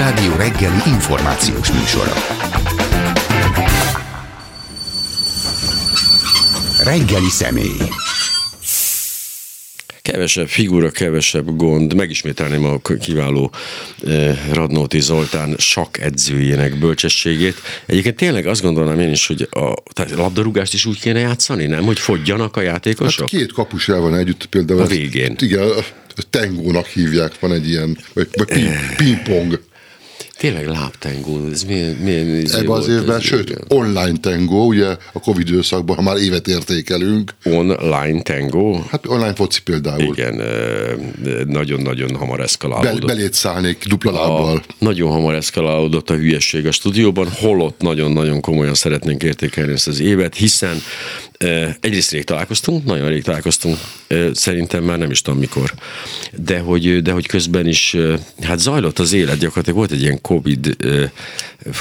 Klubrádió reggeli információs műsora. Reggeli személy. Kevesebb figura, kevesebb gond. Megismételném a kiváló eh, Radnóti Zoltán sak edzőjének bölcsességét. Egyébként tényleg azt gondolnám én is, hogy a tehát labdarúgást is úgy kéne játszani, nem? Hogy fogjanak a játékosok? Hát két kapus el van együtt például. A végén. Igen, a tengónak hívják, van egy ilyen, vagy, vagy ping- pingpong. Tényleg lábtengó, ez milyen, milyen izé Ebben az évben, ez? sőt, online tengó, ugye a Covid időszakban, ha már évet értékelünk, Online tengó? hát online foci például. Igen, nagyon-nagyon hamar eszkalálódott. belét szállnék dupla lábbal. A, nagyon hamar eszkalálódott a hülyesség a stúdióban, holott nagyon-nagyon komolyan szeretnénk értékelni ezt az évet, hiszen egyrészt rég találkoztunk, nagyon rég találkoztunk, szerintem már nem is tudom mikor, de hogy, de hogy közben is, hát zajlott az élet, gyakorlatilag volt egy ilyen Covid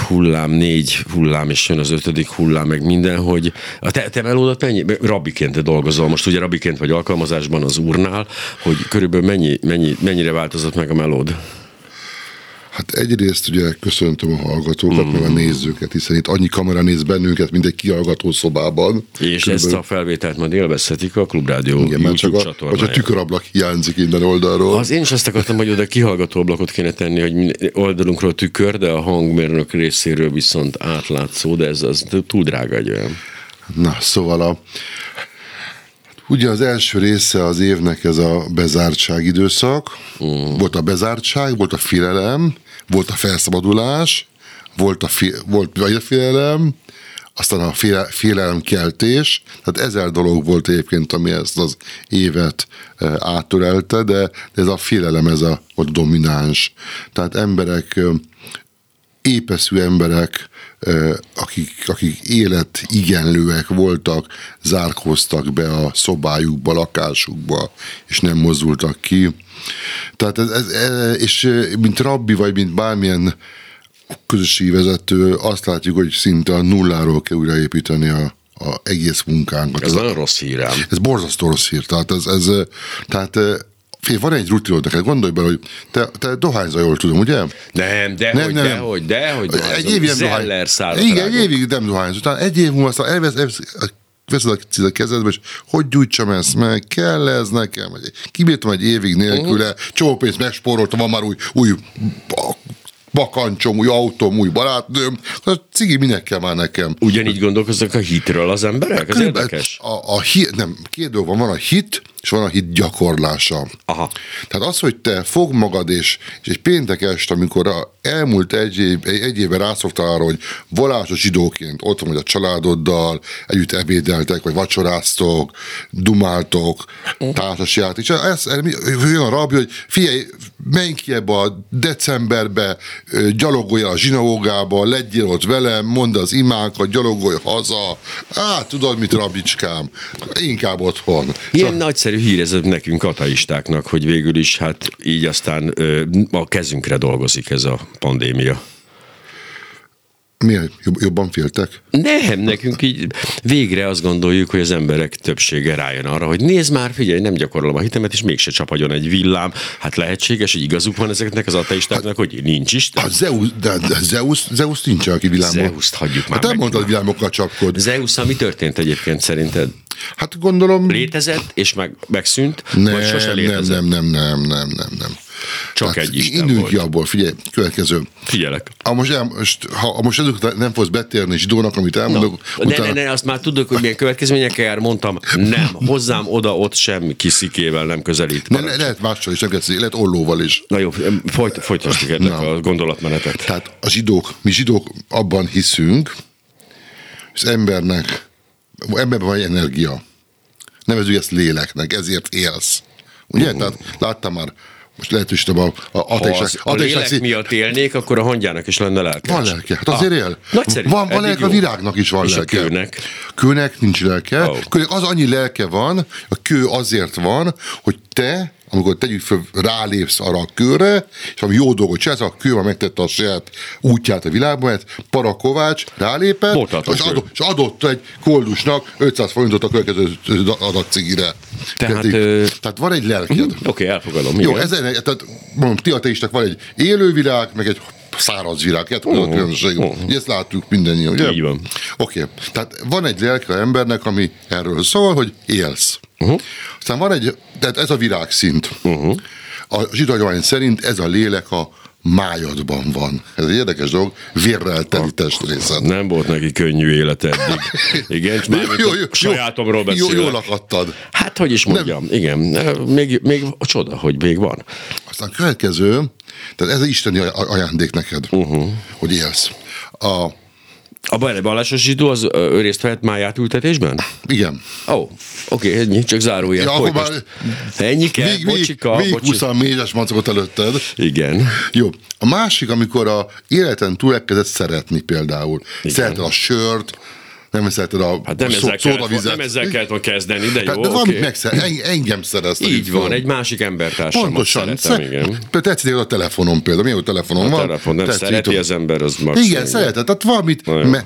hullám, négy hullám, és jön az ötödik hullám, meg minden, hogy a te, te melódat mennyi, rabbiként te dolgozol, most ugye rabbiként vagy alkalmazásban az úrnál, hogy körülbelül mennyi, mennyi, mennyire változott meg a melód? Hát egyrészt ugye köszöntöm a hallgatókat, mm. meg a nézőket, hiszen itt annyi kamera néz bennünket, mint egy kihallgató szobában. És ezt a felvételt majd élvezhetik a Klubrádió Igen, mert csak YouTube a, vagy a csatornáján. tükörablak hiányzik innen oldalról. Az én is azt akartam, hogy oda kihallgató ablakot kéne tenni, hogy oldalunkról tükör, de a hangmérnök részéről viszont átlátszó, de ez az túl drága egy olyan. Na, szóval a, ugye az első része az évnek ez a bezártság időszak. Mm. Volt a bezártság, volt a félelem, volt a felszabadulás, volt a, fi, volt a félelem, aztán a féle, félelemkeltés, tehát ezer dolog volt egyébként, ami ezt az évet e, átörelte, de ez a félelem, ez a, volt domináns. Tehát emberek épeszű emberek, akik, akik élet igenlőek voltak, zárkóztak be a szobájukba, lakásukba, és nem mozdultak ki. Tehát ez, ez, ez és mint rabbi, vagy mint bármilyen közösségi vezető, azt látjuk, hogy szinte a nulláról kell újraépíteni a, a egész munkánkat. Ez nagyon rossz hírám. Ez borzasztó rossz hír. Tehát ez, ez tehát fél, van egy rutinod neked, gondolj bele, hogy te, te dohányzol, jól tudom, ugye? Nem, de Nem, hogy, nem, de hogy, de hogy, Egy évig nem Zeller dohány. szárat Igen, egy évig nem dohányzol. Utána egy év múlva aztán elvesz, elvesz, veszed a cizet a kezedbe, és hogy gyújtsam ezt meg, kell ez nekem. Kibírtam egy évig nélküle, csomó pénzt megspóroltam, van már új, új bak- bakancsom, új autóm, új barátnőm, a cigi minek kell már nekem? Ugyanígy gondolkoznak a hitről az emberek? Ez érdekes. A, a hit, nem, két dolog van, van a hit, és van a hit gyakorlása. Aha. Tehát az, hogy te fog magad, és, és egy péntek este, amikor a elmúlt egy, év, egy, évben rászoktál arra, hogy volásos zsidóként ott vagy a családoddal, együtt ebédeltek, vagy vacsoráztok, dumáltok, társasjáték, és ez, jön a rabbi, hogy figyelj, menj ki ebbe a decemberbe, gyalogolj a zsinagógába, legyél ott velem, mondd az imánkat, gyalogolj haza. Á, tudod mit, rabicskám? Inkább otthon. Ilyen nagyszerű hír ez nekünk ateistáknak, hogy végül is hát így aztán a kezünkre dolgozik ez a pandémia. Miért? Jobb, jobban féltek? Nem, nekünk így végre azt gondoljuk, hogy az emberek többsége rájön arra, hogy nézd már, figyelj, nem gyakorolom a hitemet, és mégse csapagyon egy villám. Hát lehetséges, hogy igazuk van ezeknek az ateistáknak, hogy nincs Isten. A Zeus, de, de Zeus, Zeus nincs, aki világban. Zeuszt hagyjuk már Hát nem mondtad, hogy világokkal csapkod. Zeusszal mi történt egyébként szerinted? Hát gondolom... Létezett, és meg, megszűnt, Nem, vagy sose nem, létezett? nem, nem, nem, nem, nem, nem. Csak egy Isten Induljunk volt. abból, figyelj, következő. Figyelek. Ha most, el, most, ha most ezután nem fogsz betérni zsidónak, amit elmondok, No. Ne, ne, ne, azt már tudod, hogy milyen következményekkel jár, mondtam, nem, hozzám oda-ott semmi kiszikével nem közelít. ne, ne, lehet mással is, nem kell, lehet ollóval is. Na jó, folyt, folytassuk ennek Na. a gondolatmenetet. Tehát a zsidók, mi zsidók abban hiszünk, az embernek, emberben van energia. Nevezük ezt léleknek, ezért élsz. Ugye? Tehát láttam már, most lehet is tudom, a, a Ha ateisták, az, a lélek miatt élnék, akkor a hangyának is lenne lelke. Van lelke, hát azért él. Nagyszerű. Van, van lelke, a jó. virágnak is van És lelke. a kőnek? Kőnek nincs lelke. Ó. Kőnek az annyi lelke van, a kő azért van, hogy te, amikor tegyük föl, rálépsz arra a kőre, és ami jó dolgot csinálsz, a kő már megtette a saját útját a világban, mert Parakovács rálépett, Botatos és adott, és adott egy koldusnak 500 forintot a következő adatcigire. Tehát, Tehát, ö- tehát van egy lelked. Oké, okay, elfogadom. Jó, igen. ezen, tehát mondom, ti ateisták van egy élő világ, meg egy száraz virág, hát uh-huh. a különbség. Uh-huh. Ezt látjuk mindannyian, ugye? Így van. Oké, okay. tehát van egy lelke embernek, ami erről szól, hogy élsz. Uh-huh. Aztán van egy, tehát ez a virágszint. Uh-huh. A zsidagyomány szerint ez a lélek a májadban van. Ez egy érdekes dolog, vérrel teli testrészed. Nem volt neki könnyű élet eddig. Igen, már jó, jó, sajátomról beszélek. Jó, jól akadtad. Hát, hogy is mondjam, nem. igen. Még, még a csoda, hogy még van. Aztán következő, tehát ez isteni ajándék neked, uh-huh. hogy élsz. A a zsidó az ő részt vehet máját ültetésben? Igen. Ó, oh, oké, okay, ennyi, csak zárójel. Ja, akkor már ennyi kell, vég, bocsika. Vég, vég 20 mézes macokot előtted. Igen. Jó. A másik, amikor a életen túl elkezdett szeretni például. Igen. Szereted a sört, nem szereted a hát nem, ezzel kellett, nem ezzel kellett volna kezdeni, de jó, De valamit okay. megszer, engem szereztek. Így van, egy másik embertársam. Pontosan. Szeretem, igen. Tetszik a telefonom például. Milyen telefonom a van? telefon nem tetszik, szereti az ember, az max. Igen, szereted. Tehát valamit,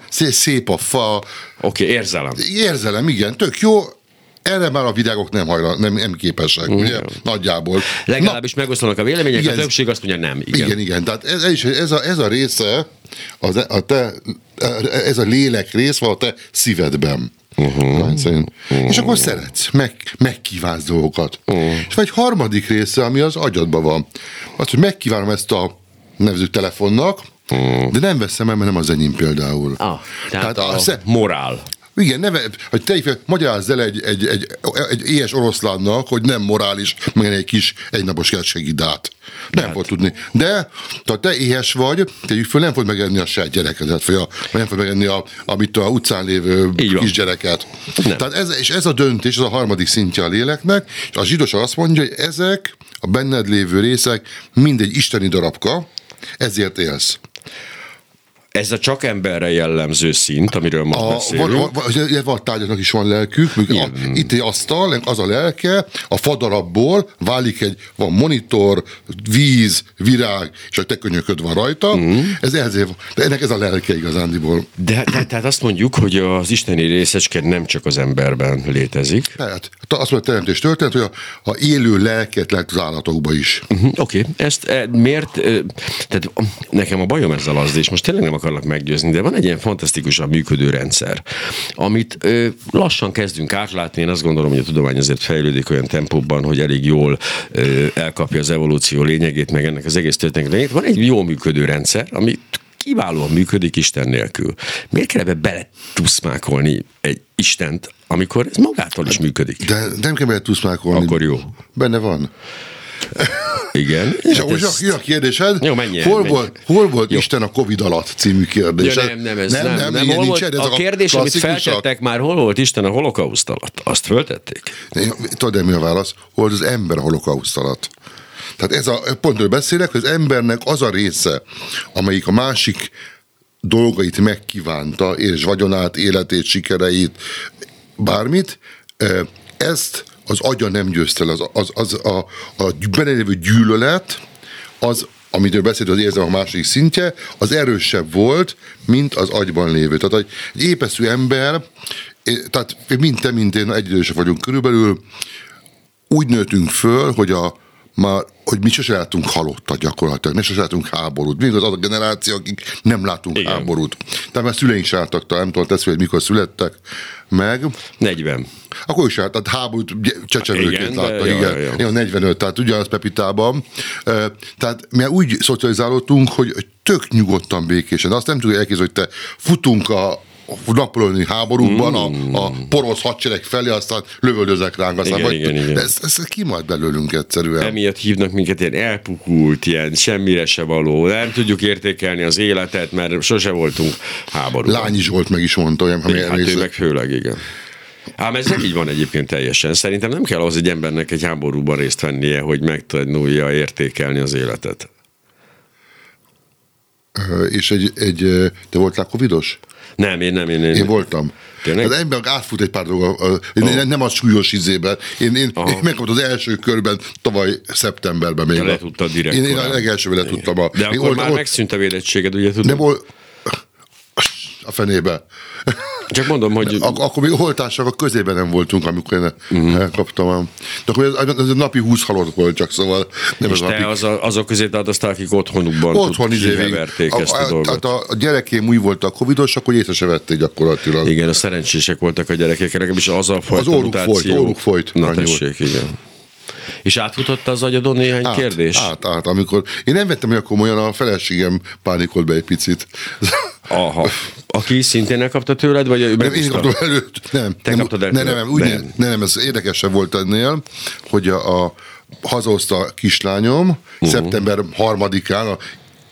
szép a fa. Oké, okay, érzelem. Érzelem, igen, tök jó erre már a virágok nem, hajlan, nem, nem képesek, mm. ugye? Nagyjából. Legalábbis Na, megosztanak a vélemények, igen, a többség azt mondja nem. Igen, igen, igen. tehát ez, ez, ez, a, ez a része, az, a te, ez a lélek rész van a te szívedben. Uh-huh. Uh-huh. És akkor szeretsz, meg, megkívánsz dolgokat. Uh-huh. És vagy harmadik része, ami az agyadban van. Az, hogy megkívánom ezt a nevező telefonnak, uh-huh. de nem veszem el, mert nem az enyém például. Ah, tehát, tehát a, a sze- morál. Igen, neve, hogy te magyarázz el egy, egy, egy, egy ilyes oroszlánnak, hogy nem morális, meg egy kis egynapos segidát. Nem hát. fog tudni. De ha te éhes vagy, te föl nem fog megenni a saját gyerekedet, vagy, a, nem fog megenni a, amit a utcán lévő kisgyereket. Tehát ez, és ez a döntés, ez a harmadik szintje a léleknek, és a zsidós azt mondja, hogy ezek a benned lévő részek mindegy isteni darabka, ezért élsz. Ez a csak emberre jellemző szint, amiről most a, beszélünk. Van, van, van tárgyaknak is van lelkük, a, itt egy asztal, az a lelke, a fadarabból válik egy, van monitor, víz, virág, és a te könyököd van rajta. Mm. Ez ezért, de ennek ez a lelke igazándiból. De, de tehát azt mondjuk, hogy az isteni részecske nem csak az emberben létezik. Tehát azt mondja, teremtés történt, hogy a, a élő lelket lehet az állatokba is. Uh-huh, Oké, okay. ezt e, miért, e, tehát nekem a bajom ezzel az, és most tényleg nem akarlak meggyőzni, de van egy ilyen fantasztikusan működő rendszer, amit ö, lassan kezdünk átlátni. Én azt gondolom, hogy a tudomány azért fejlődik olyan tempóban, hogy elég jól ö, elkapja az evolúció lényegét, meg ennek az egész történet lényegét. Van egy jó működő rendszer, ami kiválóan működik Isten nélkül. Miért kell ebbe bele tuszmákolni egy Istent, amikor ez magától is működik? De nem kell bele tuszmákolni. Akkor jó. Benne van. Igen. És hát most ez... a kérdésed, Jó, menjél, hol, menjél. Volt, hol volt Jó. Isten a Covid alatt című kérdés? Ja, nem, nem, ez nem. nem, nem, nem hol volt, ez a, a kérdés, amit feltettek már, hol volt Isten a holokauszt alatt? Azt föltették? Tudod, mi a válasz? Hol az ember a holokauszt alatt? Tehát ez a, pontról beszélek, hogy az embernek az a része, amelyik a másik dolgait megkívánta, és vagyonát, életét, sikereit, bármit, ezt az agya nem győzte az, az, az a, a benelévő gyűlölet, az, amitől beszélt az érzem a másik szintje, az erősebb volt, mint az agyban lévő. Tehát egy épeszű ember, tehát mint te, mint én egyidősek vagyunk körülbelül, úgy nőttünk föl, hogy a már, hogy mi sose látunk halottat gyakorlatilag, mi sose látunk háborút. Mi az az a generáció, akik nem látunk Igen. háborút. Tehát már szüleink sem láttak, nem tudom, tesz, hogy mikor születtek meg. 40. Akkor is tehát háborút csecsemőként látta, igen. Jaj, jaj. 45, tehát ugyanaz Pepitában. Tehát mi úgy szocializálódtunk, hogy tök nyugodtan, békésen. Azt nem tudja elképzelni, hogy te futunk a, napoleoni háborúban mm. a, a porosz hadsereg felé, aztán lövöldözek ránk. Aztán igen, vagy, igen, igen. Ez, ez kimart belőlünk egyszerűen. Emiatt hívnak minket ilyen elpukult, ilyen semmire se való. Nem tudjuk értékelni az életet, mert sose voltunk háborúban. Lányi Zsolt meg is mondta olyan. Igen, hát ő meg főleg, igen. Ám ez nem így van egyébként teljesen. Szerintem nem kell az egy embernek egy háborúban részt vennie, hogy megtanulja értékelni az életet. És egy, egy te voltál covidos? Nem, én nem. Én, én, én voltam. Tényleg? Az ember átfut egy pár dolga, oh. nem az súlyos izében. Én, én, én megkaptam az első körben tavaly szeptemberben még. Le tudtad direkt. Én, én a legelsőben le tudtam. A, De akkor old, már old, megszűnt a védettséged, ugye tudod? Nem a fenébe. Csak mondom, hogy... Ak- akkor még oltások a közében nem voltunk, amikor én uh-huh. elkaptam. De akkor ez, ez, ez napi 20 halott volt csak, szóval nem és az te napi... az a, azok közé tartoztál, akik otthonukban Otthon izé végig- kiheverték ezt a, a, dolgot. Tehát a, a gyerekém úgy voltak covidos, akkor észre se vették gyakorlatilag. Igen, a szerencsések voltak a gyerekek, legalábbis az a fajta orruk mutáció. folyt, orruk folyt, Na volt. tessék, igen. És átfutotta az agyadon néhány Át, kérdés? Át, át, amikor... Én nem vettem olyan komolyan, a feleségem pánikolt be egy picit. Aha. Aki szintén elkapta tőled, vagy ő Nem, én kaptam előtt. Nem. Te nem, kaptad el nem, nem, nem, úgy, Nem. nem. nem, ez érdekesebb volt ennél, hogy a, a hazahozta a kislányom uh-huh. szeptember harmadikán a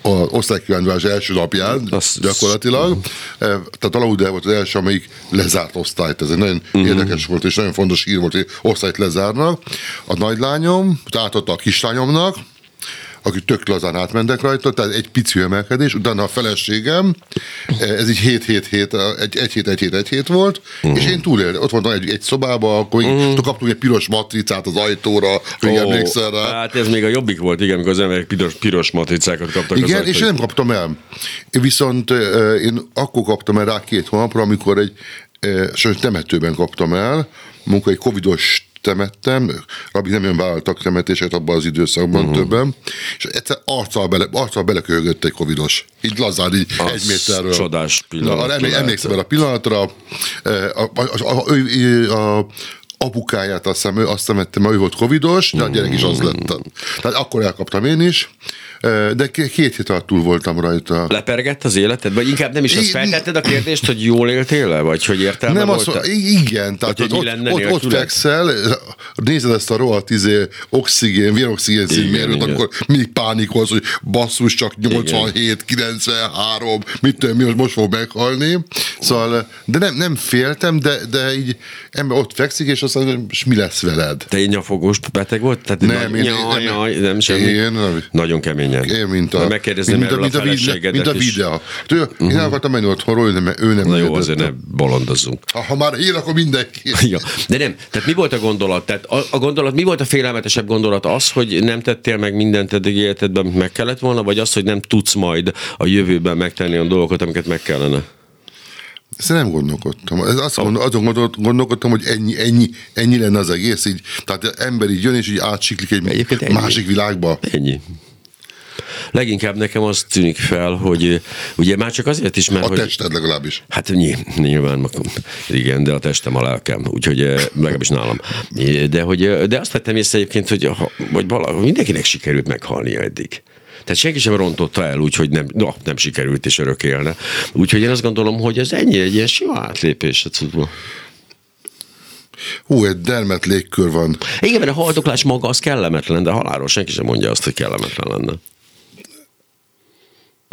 a osztálykívánulás első napján Az- gyakorlatilag. Eh, Tehát Alaude volt az első, amelyik lezárt osztályt. Ez egy nagyon Mhm. uh-huh. érdekes volt, és nagyon fontos hír volt, hogy osztályt lezárnak. A nagylányom átadta a kislányomnak, akik tök lazán átmentek rajta, tehát egy pici emelkedés, utána a feleségem, eh, ez így 7 7 7 egy, egy hét, egy hét, egy hét volt, uh-huh. és én túléltem. Ott voltam egy, egy szobába, akkor uh-huh. kaptunk egy piros matricát az ajtóra, hogy Ó, emlékszel rá. Hát ez még a jobbik volt, igen, amikor az emberek piros, piros matricákat kaptak az Igen, és én nem kaptam el. Viszont eh, én akkor kaptam el rá két hónapra, amikor egy eh, sajnos temetőben kaptam el, amikor egy covidos temettem, Rabi nem jön vállaltak temetéseket abban az időszakban uh-huh. többen, és egyszer arccal, bele, arccal beleköhögött egy covidos. Így lazán, így Az egy méterről. csodás pillanat Na, emlékszem a pillanatra. Eh, A, a, a, a, a apukáját azt hiszem, ő azt mert ő volt covidos, de a gyerek is az lett. Tehát akkor elkaptam én is, de két hét alatt túl voltam rajta. Lepergett az életed? Vagy inkább nem is azt feltetted a kérdést, hogy jól éltél-e? Vagy hogy értelme Nem, volt? azt, igen, tehát hogy ott, ott, ott fekszel, nézed ezt a rohadt izé, oxigén, véroxigén Igen, színmérőt, igen. amikor mindig pánikolsz, hogy basszus, csak 87, 93, mit tudom, mi most, fog meghalni. Szóval, de nem, nem féltem, de, de így ember ott fekszik, és azt mondja, és mi lesz veled? Te egy nyafogós beteg volt? Tehát Nem, én- jaj, én- jaj, nem semmi. Én nem. Nagyon keményen. Én, mint a, Majd Megkérdezném mint, mint, a, a, feleségedet mint a is. videó. Ő, Én el akartam menni otthonról, nem, ő nem Na jó, azért ne bolondozzunk. Ha, ha már él, akkor mindenki. Ja, de nem. Tehát mi volt a gondolat? Tehát a, a gondolat, mi volt a félelmetesebb gondolat? Az, hogy nem tettél meg mindent eddig életedben, amit meg kellett volna, vagy az, hogy nem tudsz majd a jövőben megtenni a dolgokat, amiket meg kellene? Ezt nem gondolkodtam. Ez azt gondol, azon gondol- gondolkodtam, hogy ennyi, ennyi, ennyi lenne az egész. Így, tehát az ember így jön, és így átsiklik egy Egyébként ennyi. másik világba. Ennyi. Leginkább nekem az tűnik fel, hogy ugye már csak azért is, mert A hogy... tested legalábbis. Hát ny- nyilván, igen, de a testem a lelkem, úgyhogy eh, legalábbis nálam. De, hogy, eh, de azt vettem észre egyébként, hogy ha, vagy valahogy mindenkinek sikerült meghalni eddig. Tehát senki sem rontotta el úgy, hogy nem, no, nem sikerült és örök élne. Úgyhogy én azt gondolom, hogy ez ennyi egy ilyen sima átlépés a cuccba. Hú, egy dermet légkör van. Igen, mert a haldoklás maga az kellemetlen, de halálról senki sem mondja azt, hogy kellemetlen lenne.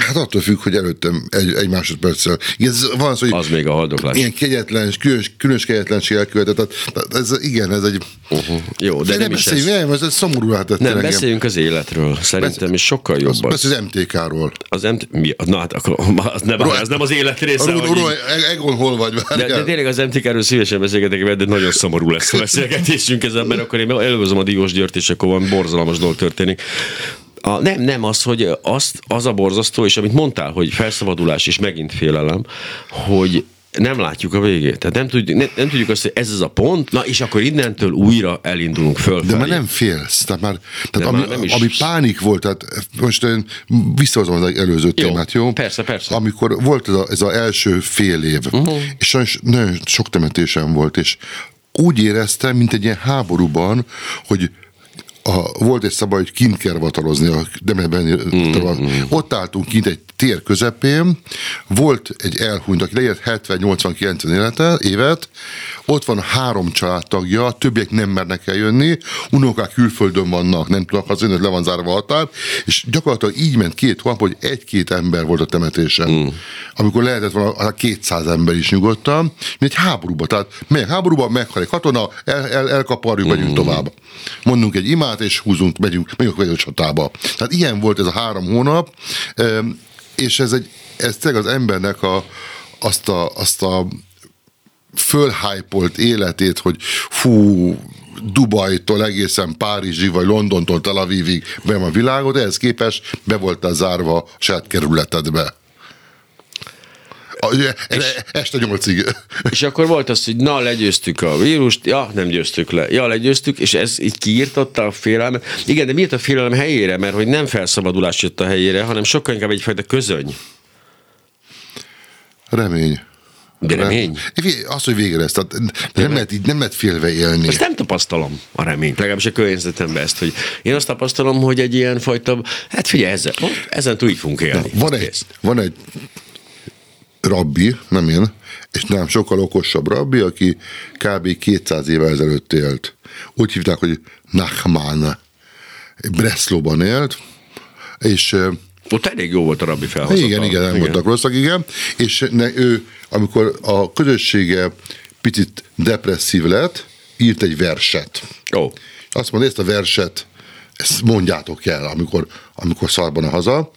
Hát attól függ, hogy előttem egy, egy másodperccel. Igen, ez van az, hogy Az még a haldoklás. ilyen kegyetlen, különös, különös kegyetlenség elkövetett. Tehát, ez, igen, ez egy... Uh-huh. Jó, de De nem, nem is ez. nem, ez egy szomorú Nem, engem. beszéljünk az életről. Szerintem is sokkal jobb Az, az. MTK-ról. Az nem, mi, na hát akkor, az nem, az nem az élet része. Ro- hogy így- Ro- Egon, hol vagy? De, de tényleg az MTK-ről szívesen beszélgetek, veled, de nagyon szomorú lesz a beszélgetésünk ezen, mert akkor én előhozom a Diós Györt, és akkor van borzalmas dolog történik. A, nem, nem az, hogy azt, az a borzasztó, és amit mondtál, hogy felszabadulás és megint félelem, hogy nem látjuk a végét. Tehát nem tudjuk, nem, nem tudjuk azt, hogy ez az a pont, na és akkor innentől újra elindulunk fölfelé. De már nem félsz. Tehát már, tehát De ami, már nem is- ami pánik volt, tehát most én visszahozom az előző Jó, témát, jó? persze, persze. Amikor volt ez, a, ez az első fél év, uh-huh. és sajnos nagyon sok temetésem volt, és úgy éreztem, mint egy ilyen háborúban, hogy a, volt egy szabály, hogy kint kell vatalozni a Demeben. Mm, mm. Ott álltunk kint egy tér közepén, volt egy elhunyt, aki leért 70-80-90 élete, évet, ott van három családtagja, többiek nem mernek eljönni, unokák külföldön vannak, nem tudnak hazajönni, le van zárva a határ, és gyakorlatilag így ment két hónap, hogy egy-két ember volt a temetésen. Mm. Amikor lehetett volna akár 200 ember is nyugodtan, mint egy háborúba. Tehát megy háborúba, meghal egy katona, el, el, elkaparjuk, megyünk tovább. Mondunk egy imát, és húzunk, megyünk, megyünk a csatába. Tehát ilyen volt ez a három hónap, és ez, egy, ez tényleg az embernek a, azt a, azt a fölhájpolt életét, hogy fú, Dubajtól egészen Párizsig, vagy Londontól Tel Avivig be a világot, ehhez képest be voltál zárva a saját kerületedbe. Este nyolcig. És akkor volt az, hogy na, legyőztük a vírust, ja, nem győztük le, ja, legyőztük, és ez így kiírtotta a félelmet. Igen, de miért a félelem helyére? Mert hogy nem felszabadulás jött a helyére, hanem sokkal inkább egyfajta közöny. Remény. De remény? Az, hogy végre lesz. Tehát nem, lehet, így, nem lehet félve élni. Ezt nem tapasztalom a reményt, legalábbis a környezetemben ezt, hogy én azt tapasztalom, hogy egy ilyen fajta, hát figyelj, ezzel, ezen túl így fogunk élni. Van egy, van egy rabbi, nem én, és nem sokkal okosabb rabbi, aki kb. 200 évvel ezelőtt élt. Úgy hívták, hogy Nachman. Breslóban élt, és Ott elég jó volt a rabbi felhozatal. igen, igen, nem voltak rosszak, igen. És ne, ő, amikor a közössége picit depresszív lett, írt egy verset. Ó, Azt mondja, ezt a verset, ezt mondjátok el, amikor, amikor szarban a haza.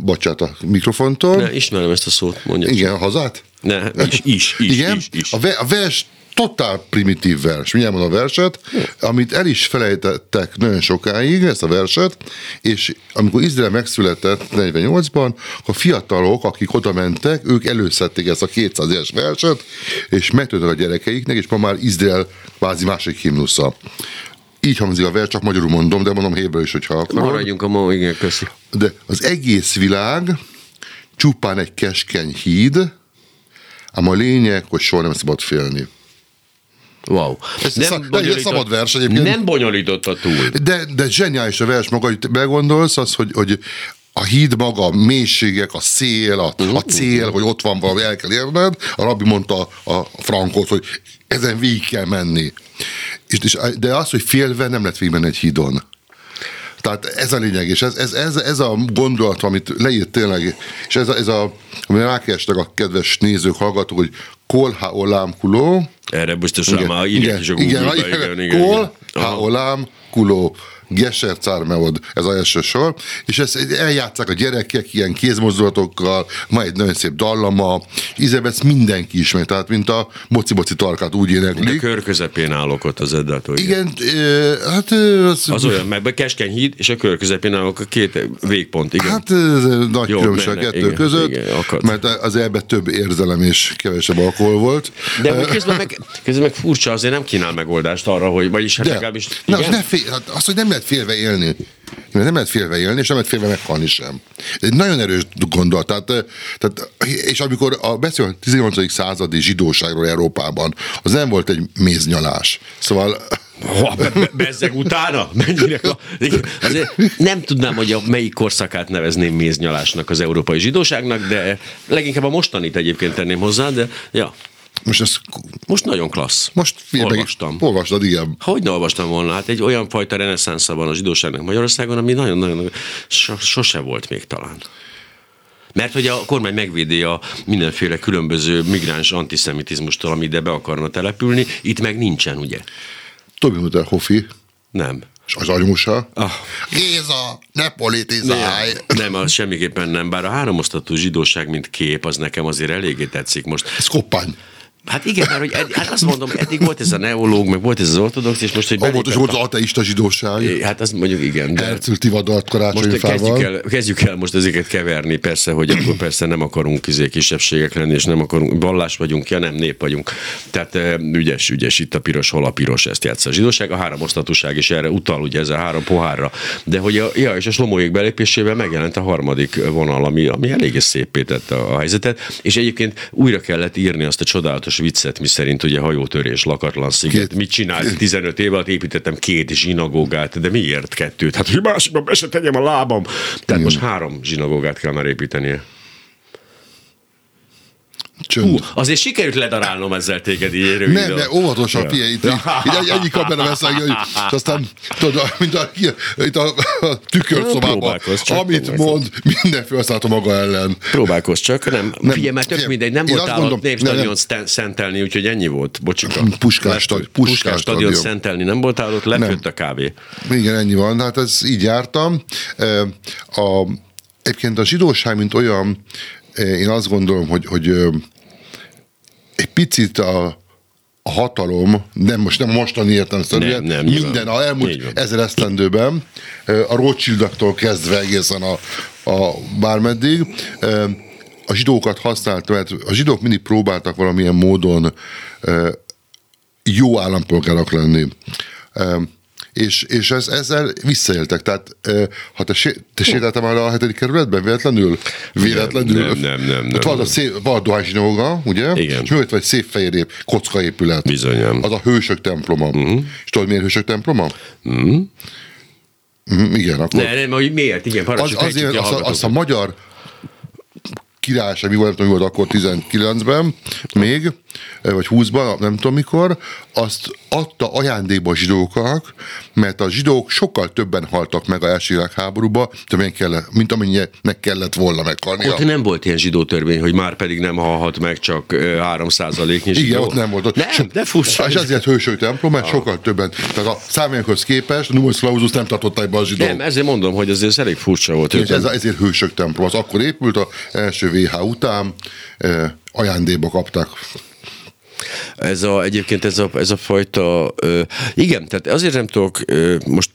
Bocsánat a mikrofontól. ne, ismerem ezt a szót, mondja. Igen, a hazát? Ne, is, is, is, Igen, is, is. A, ve- a vers totál primitív vers, mindjárt mondom a verset, amit el is felejtettek nagyon sokáig, ezt a verset, és amikor Izrael megszületett 48-ban, a fiatalok, akik oda mentek, ők előszedték ezt a 200 éves verset, és megtöltöttek a gyerekeiknek, és ma már Izrael kvázi másik himnusza. Így hangzik a vers, csak magyarul mondom, de mondom héber is, hogyha akarod. Maradjunk a ma, igen, köszi. De az egész világ csupán egy keskeny híd, ám a lényeg, hogy soha nem szabad félni. Wow. Ez szab- de egy szabad vers egyébként. Nem bonyolította túl. De, de zseniális a vers maga, hogy te begondolsz, az, hogy, hogy a híd maga, a mélységek, a szél, a, a cél, hogy ott van valami, el kell érned. A rabbi mondta a, a frankot, hogy ezen végig kell menni. És, és, de az, hogy félve nem lehet végigmenni egy hídon. Tehát ez a lényeg, és ez, ez, ez, ez a gondolat, amit leírt tényleg, és ez a, ez a amire rákerestek a kedves nézők, hallgatók, hogy kol ha olam kuló, Erre biztosan már írják is a igen, Google-ba. igen, Igen, igen, Kol, igen. ha Aha. olam, kuló, Geser Cármeod, ez az első sor, és ezt eljátszák a gyerekek ilyen kézmozdulatokkal, van egy nagyon szép dallama, Izebesz mindenki ismer, tehát mint a moci-moci tarkát úgy éneklik. kör közepén állok ott az eddától. Igen, ö, hát az, Az olyan, meg keskeny híd, és a kör közepén állok a két végpont, igen. Hát ez nagy Jó, különbség a benne, kettő igen, között, igen, akad. mert az ebben több érzelem és kevesebb alkohol volt. De hogy közben meg, közben meg furcsa, azért nem kínál megoldást arra, hogy vagyis hát De, legalábbis... na, ne fél, hát az, hogy nem lehet félve élni. Nem lehet félve élni, és nem lehet félve meghalni sem. Egy nagyon erős gondolat. Tehát, eh, tehát, és amikor a beszél a 18. századi zsidóságról Európában, az nem volt egy méznyalás. Szóval Ha, be, be, bezzeg utána? Mennyire? Nem tudnám, hogy a melyik korszakát nevezném méznyalásnak az európai zsidóságnak, de leginkább a mostanit egyébként tenném hozzá, de ja, most ez most nagyon klassz. most olvastam. Olvastad, igen. Hogy ne olvastam volna? Hát egy olyan fajta reneszánsza van a zsidóságnak Magyarországon, ami nagyon-nagyon so, sose volt még talán. Mert hogy a kormány megvédi a mindenféle különböző migráns antiszemitizmustól, ami ide be akarna települni, itt meg nincsen, ugye? Tobi Mutter Hofi, Nem. és az anyusa. Ah. Géza, ne politizálj! Nem, az semmiképpen nem, bár a háromosztatú zsidóság, mint kép, az nekem azért eléggé tetszik most. Ez koppány. Hát igen, mert hogy ed, hát azt mondom, eddig volt ez a neológ, meg volt ez az ortodox, és most, hogy Volt, és belépett volt az ateista zsidóság. Hát az mondjuk igen, de... Herzl Tivadart Most kezdjük karácsonyfával. el, kezdjük el most ezeket keverni, persze, hogy akkor persze nem akarunk izé kisebbségek lenni, és nem akarunk, vallás vagyunk, ja nem, nép vagyunk. Tehát eh, ügyes, ügyes, itt a piros, hol a piros, ezt játsza a zsidóság, a három osztatúság is erre utal, ugye ez a három pohárra. De hogy a, ja, és a slomóék belépésével megjelent a harmadik vonal, ami, ami eléggé szépé tette a helyzetet, és egyébként újra kellett írni azt a csodálatos viccet, mi szerint ugye hajótörés, lakatlan sziget. Két- Mit csinált? 15 év alatt építettem két zsinagógát, de miért kettőt? Hát, hogy másikban be se tegyem a lábam. Tehát most három zsinagógát kell már építenie. Csönd. Hú, azért sikerült ledarálnom ezzel téged így röviden. Nem, de óvatosan, figyelj, itt, itt, egy, egyik kamera veszek, hogy, és aztán tudod, mint a, itt a, a tükörszobában, amit mond, minden felszállta maga ellen. Próbálkozz csak, nem. nem figyelj, mert tök mindegy, nem én volt azt állott mondom, nem, szten- szentelni, úgyhogy ennyi volt. Bocsika. Puskás Lefőtt- Puskás Puskás stadion szentelni nem volt állott, lefőtt a kávé. Igen, ennyi van, hát ez így jártam. A, egyébként a zsidóság, mint olyan, én azt gondolom, hogy, hogy egy picit a, a hatalom, nem most nem mostani értelmszerűen, Nem, nem, minden, a elmúlt ezer esztendőben, a Rothschildaktól kezdve egészen a, a bármeddig, a zsidókat használta, mert a zsidók mindig próbáltak valamilyen módon jó állampolgárok lenni. És, és ez, ezzel visszaéltek. Tehát ha te, sé, te sétáltam már a hetedik kerületben véletlenül? Véletlenül? Nem, nem, nem. nem, Ott van a, szép, van a dohányzsinóga, ugye? Igen. És mögött vagy szép fehér kocka épület. Bizonyám. Az a hősök temploma. Uh-huh. És tudod, miért hősök temploma? Uh-huh. Uh-huh, igen, akkor... Ne, nem, hogy miért? Igen, Az, parancsolj, azért, azt, a, azt a magyar királyság, mi volt, mi volt akkor 19-ben még, vagy 20-ban, nem tudom mikor, azt adta ajándékba a zsidóknak, mert a zsidók sokkal többen haltak meg a első világháborúba, mint amennyinek kellett volna meghalnia. Ott nem volt ilyen zsidó törvény, hogy már pedig nem halhat meg csak ö, 3 százaléknyi zsidó. Igen, ott nem volt. Ott Nem, so, de furcsa. És ezért hősök templom, mert sokkal többen. Tehát a számjainkhoz képest a Numerus Clausus nem tartották be a zsidók. Nem, ezért mondom, hogy azért ez elég furcsa volt. És ez, ezért hősök templom. Az akkor épült, a első VH után ajándékba kapták. Ez a, egyébként ez a, ez a fajta, ö, igen, tehát azért nem tudok, ö, most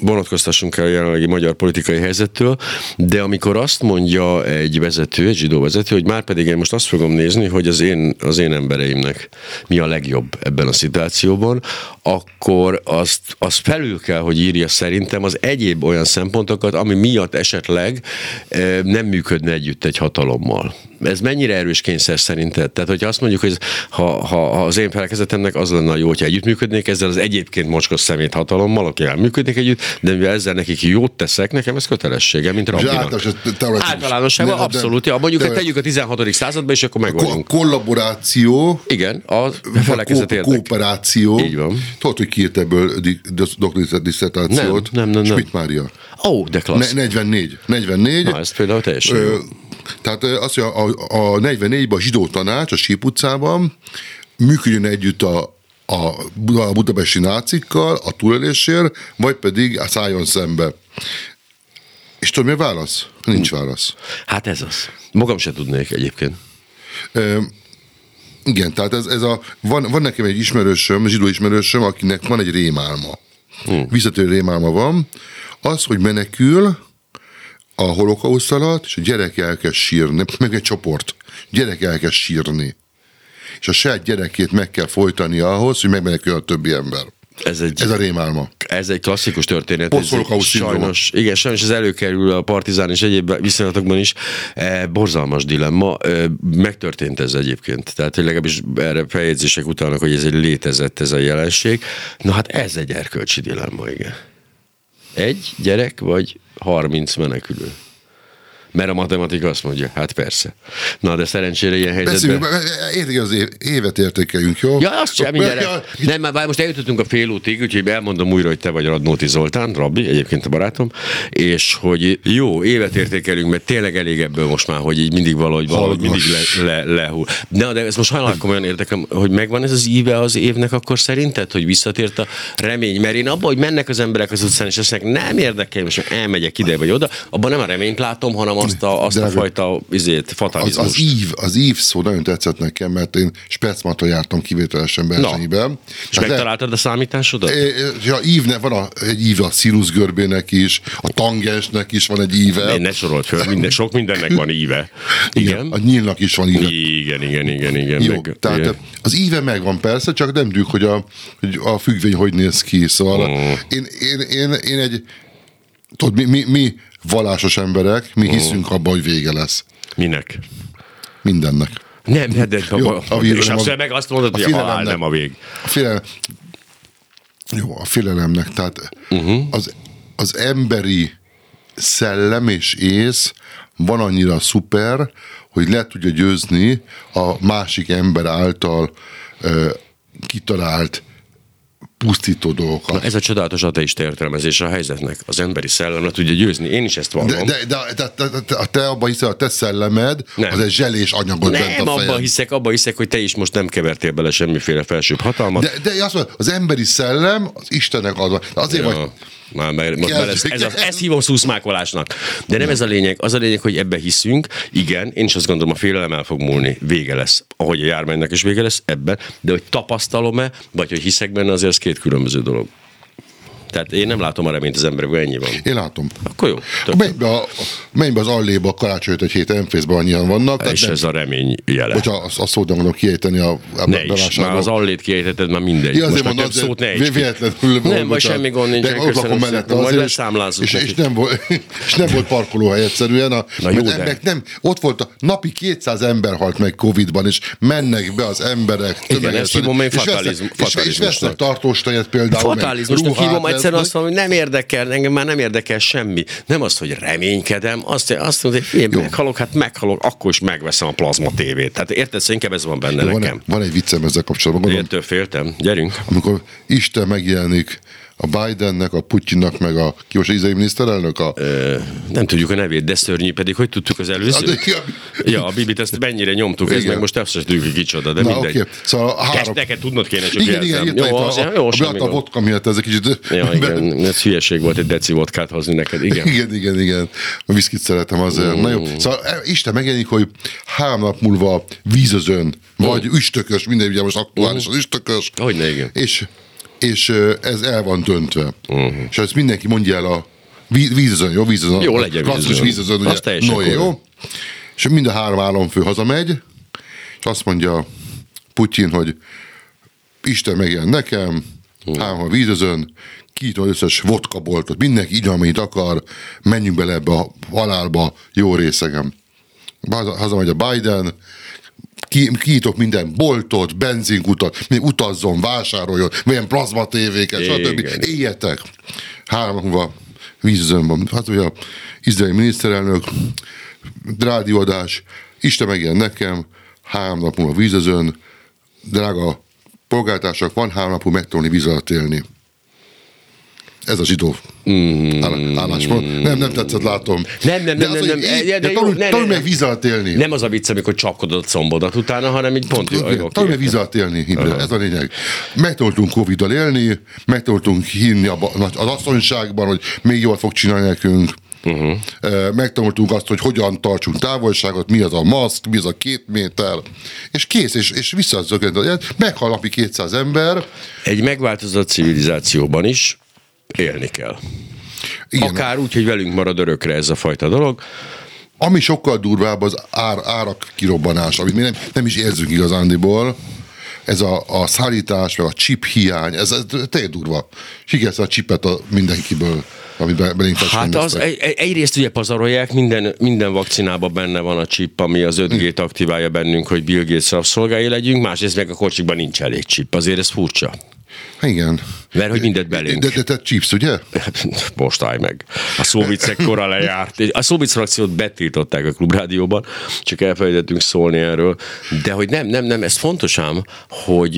vonatkoztassunk el a jelenlegi magyar politikai helyzettől, de amikor azt mondja egy vezető, egy zsidó vezető, hogy már pedig én most azt fogom nézni, hogy az én, az én embereimnek mi a legjobb ebben a szituációban, akkor azt, azt felül kell, hogy írja szerintem az egyéb olyan szempontokat, ami miatt esetleg ö, nem működne együtt egy hatalommal. Ez mennyire erős kényszer szerinted? Tehát, hogyha azt mondjuk, hogy ha, ha, ha az én felekezetemnek az lenne a jó, hogyha együttműködnék ezzel az egyébként mocskos szemét hatalommal, aki működnék együtt, de mivel ezzel nekik jót teszek, nekem ez kötelességem, mint rabbinak. Általánosságban Ne, de- abszolút. Ja, mondjuk, hogy de- tegyük a 16. századba, és akkor Ko- megvagyunk. kollaboráció, Igen, a felekezet érdek. kooperáció. Így van. Tudod, hogy ki írt ebből doktori diszertációt? Nem, nem, nem, nem. Schmidt Mária. Ó, de Ne, klassz. 44. 44. Na, ez például teljesen. Ö, tehát azt, hogy a, a, a 44-ben a zsidó tanács a Síp utcában működjön együtt a, a, a budapesti nácikkal a túlélésért, vagy pedig szálljon szembe. És tudod, mi a válasz? Nincs válasz. Hát ez az. Magam se tudnék egyébként. Ö, igen, tehát ez, ez a, van, van nekem egy ismerősöm, zsidó ismerősöm, akinek van egy rémálma. Hmm. Visszatérő rémálma van. Az, hogy menekül a holokauszt alatt, és a gyerek elkezd sírni, meg egy csoport, gyerek elkezd sírni. És a saját gyerekét meg kell folytani ahhoz, hogy megmenekül a többi ember. Ez egy, Ez a rémálma. Ez egy klasszikus történet. Ez sajnos, igen, sajnos ez előkerül a partizán és egyéb viszonylatokban is. E, borzalmas dilemma. E, megtörtént ez egyébként. Tehát hogy legalábbis erre feljegyzések utalnak, hogy ez egy létezett ez a jelenség. Na hát ez egy erkölcsi dilemma, igen. Egy gyerek vagy 30 menekülő. Mert a matematika azt mondja, hát persze. Na, de szerencsére ilyen helyzetben... Beszéljünk, az év, évet értékeljünk, jó? Ja, azt sem mindjárt. Ja, Nem, már most eljutottunk a félútig, úgyhogy elmondom újra, hogy te vagy Radnóti Zoltán, Rabbi, egyébként a barátom, és hogy jó, évet értékelünk, mert tényleg elég ebből most már, hogy így mindig valahogy, valahogy mindig le, le, lehull. De, de ez most hajnalak komolyan érdekel, hogy megvan ez az íve az évnek akkor szerinted, hogy visszatért a remény, mert én abban, hogy mennek az emberek az utcán, és azt nem érdekel, most elmegyek ide vagy oda, abban nem a reményt látom, hanem azt a, azt a Drága- fajta izét, Az, fatalizmust. az, ív, az ív szó nagyon tetszett nekem, mert én Specmata jártam kivételesen versenyben. és megtaláltad a számításodat? É, Ja, ívne, van a, egy íve a színuszgörbének is, a tangensnek is van egy íve. Ne, ne sorolt föl, minden, sok mindennek van íve. Igen. A nyílnak is van íve. Igen, igen, igen, igen. Jó, meg, tehát igen. az íve megvan persze, csak nem tudjuk, hogy a, hogy a függvény hogy néz ki. Szóval Mm. én, én, én, én egy, tudod, mi, mi, mi vallásos emberek, mi hiszünk abban, hogy vége lesz. Minek? Mindennek. Nem, de, de Jó, a, a és nem azt a- meg azt mondod, a hogy a halál nem a vég. A félelem, jó, a félelemnek, tehát uh-huh. az, az emberi szellem és ész van annyira szuper, hogy le tudja győzni a másik ember által ö, kitalált pusztító dolgokat. Na, ez a csodálatos ateista értelmezése a helyzetnek. Az emberi szellem le tudja győzni. Én is ezt vallom. de, de, de, de, de, de te abban hiszel, a te szellemed, Nem. az egy zselés anyagot bent nem a fejed. abban hiszek, abban hiszek, hogy te is most nem kevertél bele semmiféle felsőbb hatalmat. De, de azt mondod, az emberi szellem az Istennek adva. Azért vagy, Ja. Már, már, most bele, ez, ez, az, ezt hívom szuszmákolásnak. De nem ez a lényeg. Az a lényeg, hogy ebbe hiszünk. Igen, én is azt gondolom, a félelem el fog múlni. Vége lesz. Ahogy a járványnak is vége lesz ebben. De hogy tapasztalom-e, vagy hogy hiszek benne, azért ez két különböző dolog. Tehát én nem látom a reményt az emberekben, ennyi van. Én látom. Akkor jó. Menj be, a, menj be az alléba, karácsonyt egy hét enfészben annyian vannak. És nem, ez a remény jele. Hogyha azt, azt szót gondolom kiejteni a, a Ne is, már az allét kiejtetted, már mindegy. Ja, azért Most mondom, szót ne ki. véletlenül Nem, vagy semmi gond nincs. De ott lakom mellette Majd azért, leszámlázunk és, neki. és, nem volt, és nem volt parkolóhely egyszerűen. A, Na jó, emberek nem, ott volt a napi 200 ember halt meg Covid-ban, és mennek be az emberek. Igen, ezt hívom én és vesznek- fatalizm- és, és fatalizmusnak. vesznek tartós tejet például. Fatalizmusnak hívom, egyszerűen azt mondom, hogy nem érdekel, engem már nem érdekel semmi. Nem az, hogy reménykedem, azt, azt mondom, hogy figyelj, meghalok, hát meghalok, akkor is megveszem a plazma tévét. Tehát érted, szóval inkább ez van benne Van, nekem. egy, van egy viccem ezzel kapcsolatban. Gondolom, Értől féltem. Gyerünk. amikor Isten megjelenik a Bidennek, a Putyinnak, meg a ki most izraeli miniszterelnök, a, Ö, nem tudjuk a nevét, de szörnyű pedig, hogy tudtuk az előzőt? Hát. Ja, a Bibit ezt mennyire nyomtuk, ez Igen. meg most azt sem tudjuk, hogy kicsoda, de Na, mindegy. oké. Szóval a három- Ezt neked tudnod kéne, csak igen, igen, igen, Jó, a, azért, a, jó, a, a gond. vodka miatt ez egy kicsit... Ja, igen, ez hülyeség volt egy deci vodkát hozni neked, igen. Igen, igen, igen. A viszkit szeretem azért. Mm. Na jó. Szóval e, Isten megjelenik, hogy három nap múlva vízözön, vagy üstökös, minden ugye most aktuális az üstökös. Hogyne, igen. És, és ez el van döntve. Uh-huh. És ezt mindenki mondja el a ví- vízözön, jó? Vízözön. Jó, a legyen Klasszikus vízözön. ugye? Az korrekt. jó? És mind a három államfő hazamegy, és azt mondja Putyin, hogy Isten megjelen nekem, három a vízözön, kinyitom az összes vodka boltot, mindenki így, amit akar, menjünk bele ebbe a halálba, jó részegem. Haza, hazamegy a Biden, ki, kinyitok minden boltot, benzinkutat, mi utazzon, vásároljon, milyen plazma tévéket, stb. Éljetek. Három múlva vízözön van. Hát ugye izraeli miniszterelnök, rádióadás, Isten megjen nekem, három nap múlva vízözön, drága polgártársak, van három napú megtanulni víz alatt élni. Ez a zsidó Mm. áll- álláspont. Nem, nem tetszett, látom. Nem, nem, De nem, az, nem, nem, így- de- de de tanulj, ne, tanulj meg víz alatt élni. Nem az a vicc, amikor csapkodod a combodat utána, hanem így pont, Tanulj meg víz alatt élni, Imre, ez a lényeg. Megtanultunk Covid-dal élni, megtanultunk hinni abba- az asszonyságban, hogy még jól fog csinálni nekünk. Uh-huh. Megtanultunk azt, hogy hogyan tartsunk távolságot, mi az a maszk, mi az a két méter, és kész, és, és visszazökkent. Meghal napi 200 ember, Egy megváltozott civilizációban is élni kell. Igen. Akár úgy, hogy velünk marad örökre ez a fajta dolog. Ami sokkal durvább az ár, árak kirobbanása, amit mi nem, nem is érzünk igazándiból, ez a, a szállítás, meg a chip hiány, ez, ez tényleg durva. Sikersz a chipet a mindenkiből, amit be, belénk Hát az, egy, egy- egyrészt ugye pazarolják, minden, minden vakcinában benne van a chip, ami az 5G-t aktiválja bennünk, hogy Bill Gates rabszolgái legyünk, másrészt meg a kocsikban nincs elég chip, azért ez furcsa. Igen. Mert hogy mindent belénk. De, de te chips, ugye? Most állj meg. A szóvicek kora lejárt. A szóvic frakciót betiltották a klubrádióban, csak elfelejtettünk szólni erről. De hogy nem, nem, nem, ez fontos ám, hogy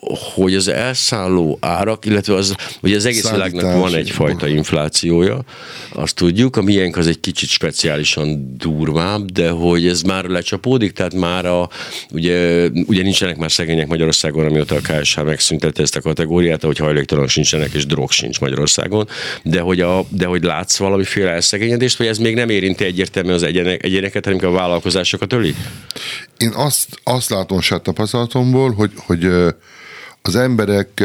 hogy az elszálló árak, illetve az, hogy az egész Szállítás, világnak van egyfajta inflációja, azt tudjuk, a miénk az egy kicsit speciálisan durvább, de hogy ez már lecsapódik, tehát már a, ugye, ugye nincsenek már szegények Magyarországon, amióta a KSH megszüntette ezt a kategóriát, hogy hajléktalanok sincsenek, és drog sincs Magyarországon, de hogy, a, de hogy látsz valamiféle elszegényedést, vagy ez még nem érinti egyértelműen az egyenek, egyéneket, hanem a vállalkozásokat öli? Én azt, azt látom saját tapasztalatomból, hogy, hogy az emberek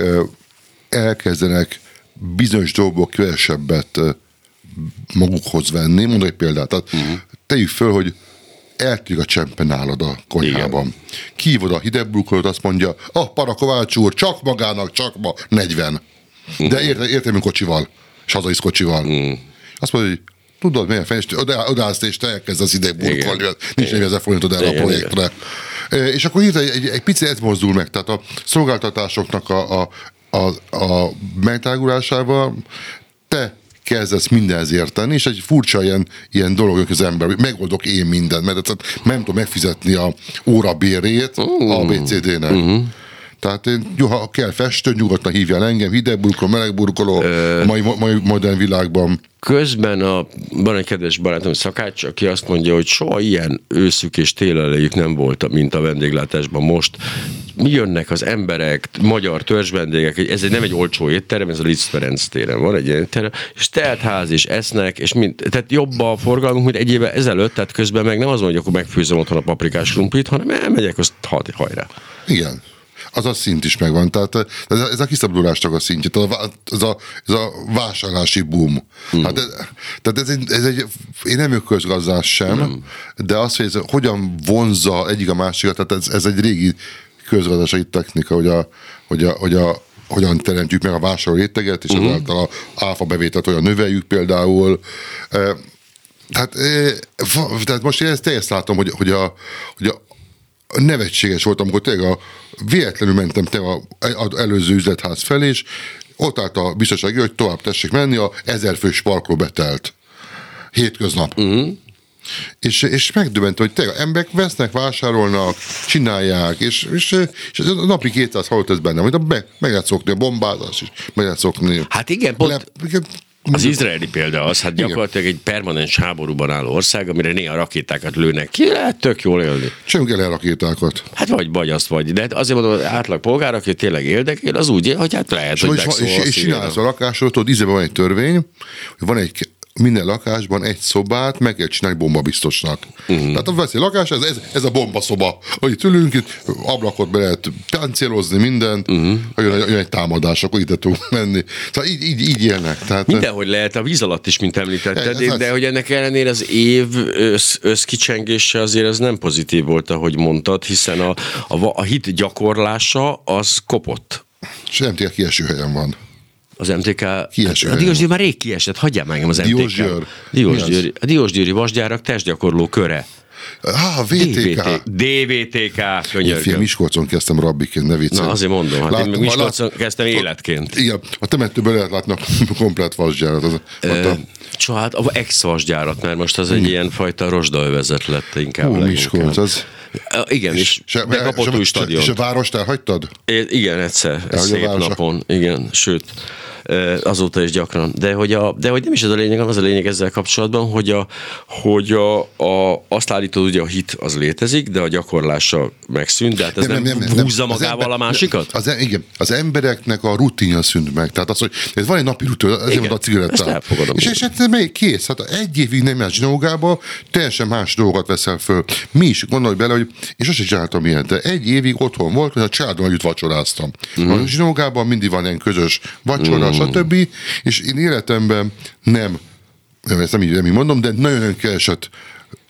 elkezdenek bizonyos dolgok kevesebbet magukhoz venni. Mondok egy példát. Tehát uh-huh. tegyük föl, hogy eltűnik a csempe nálad a konyhában. Kívod a hidegburkolót, azt mondja, ah, Parakovács úr, csak magának, csak ma 40. De értem, értem, kocsival, és hazavisz kocsival. Uh-huh. Azt mondja, hogy tudod, milyen fejest, oda, odaállsz és te elkezdesz idegburkolni, Igen. nincs 4000 forintod erre a Igen, projektre. E, És akkor hirtelen egy, egy, egy picit ez mozdul meg, tehát a szolgáltatásoknak a, a, a, a megtágulásával te kezdesz mindenhez érteni, és egy furcsa ilyen, ilyen dolog jön az ember, hogy megoldok én mindent, mert nem tudom megfizetni a óra bérét ABCD-nek. Uh-huh. Tehát én, ha kell festő, nyugodtan hívjál engem, hidegburkoló, melegburkoló, a mai, mai modern világban. Közben a, van egy kedves barátom, szakács, aki azt mondja, hogy soha ilyen őszük és télelejük nem volt, mint a vendéglátásban most. Mi jönnek az emberek, magyar törzsvendégek, ez egy, nem egy olcsó étterem, ez a Liszt Ferenc téren van egy étterem, és telt ház, és esznek, és mind, tehát jobb a forgalmunk, mint egy évvel ezelőtt, tehát közben meg nem az van, hogy akkor megfőzöm otthon a paprikás krumplit, hanem elmegyek, azt hajrá. Igen. Az a szint is megvan. Tehát ez a, ez a kiszabadulásnak a szintje, tehát a, ez, a, ez a vásárlási boom. Hmm. Hát ez, tehát ez egy, ez egy, én nem vagyok közgazdás sem, hmm. de az, hogy ez hogyan vonzza egyik a másikat, tehát ez, ez egy régi közgazdasági technika, hogy a, hogy a, hogy a hogyan teremtjük meg a vásárló réteget, és uh-huh. ezáltal a áfa bevételt olyan növeljük például. Tehát, tehát most én ezt teljesen látom, hogy, hogy, a, hogy a, nevetséges volt, amikor tényleg a, véletlenül mentem te a, a előző üzletház felé, és ott állt a biztonsági, hogy tovább tessék menni, a ezer fős parkoló betelt. Hétköznap. Uh-huh. És, és megdöbbent, hogy tényleg emberek vesznek, vásárolnak, csinálják, és, és, és a napi 200 halott ez benne, amit meg, meg lehet szokni, a bombázás is, meg lehet szokni. Hát igen, pont, Le, az izraeli példa az, hát gyakorlatilag egy permanens háborúban álló ország, amire néha rakétákat lőnek ki, lehet tök jól élni. Csináljunk el rakétákat. Hát vagy, vagy azt vagy. De hát azért mondom, hogy átlag polgár, aki tényleg érdekel, az úgy, hogy hát lehet, és hogy és, és, és csinálsz a lakásról, tudod, van egy törvény, hogy van egy minden lakásban egy szobát meg kell csinálni bombabiztosnak. Uh-huh. Tehát a veszi lakás, ez, ez, ez a bombaszoba. Hogy itt ülünk, itt ablakot be lehet páncélozni, mindent, uh-huh. jön, jön egy támadás, akkor ide tudunk menni. Tehát így, így, így élnek. Tehát, Mindenhogy lehet, a víz alatt is, mint említetted, ez, de hogy ennek ellenére az év össz, összkicsengése azért az nem pozitív volt, ahogy mondtad, hiszen a, a, a hit gyakorlása az kopott. És nem kieső helyen van. Az MTK... Kieső. A Diósgyőr már rég kiesett, hagyjál meg az MTK. Diósgyőr. Diósgyőri, a Diósgyőri vasgyárak testgyakorló köre. Ah, VTK. DVTK, könyörgöm. Én Miskolcon kezdtem rabbiként, ne viccelj. Na, azért mondom, hát Lát, én Miskolcon lát, kezdtem életként. Igen, a temetőből lehet látni a komplet vasgyárat. Az, e, Csak hát a ex-vasgyárat, mert most az egy hmm. ilyen fajta rozsdaövezet lett inkább. Hú, Miskolc, az... Igen, és, és bekapott új stadion. És a várost elhagytad? É, igen, egyszer, szép napon, igen, sőt azóta is gyakran. De hogy, a, de hogy nem is ez a lényeg, az a lényeg ezzel kapcsolatban, hogy, a, hogy a, a, azt állítod, hogy a hit az létezik, de a gyakorlása megszűnt, de hát ez nem, nem, nem, nem húzza nem, magával ember, a másikat? Az, az, igen, az embereknek a rutinja szűnt meg. Tehát az, hogy ez van egy napi rutin, ezért van a cigarettát. És, és hát még kész. Hát egy évig nem jársz zsinógába, teljesen más dolgokat veszel föl. Mi is gondolj bele, hogy és azt is csináltam ilyet, de egy évig otthon volt, hogy a családom együtt vacsoráztam. Uh-huh. A zsinógában mindig van ilyen közös vacsora. Stb. És én életemben nem, nem ezt nem így, nem így mondom, de nagyon keveset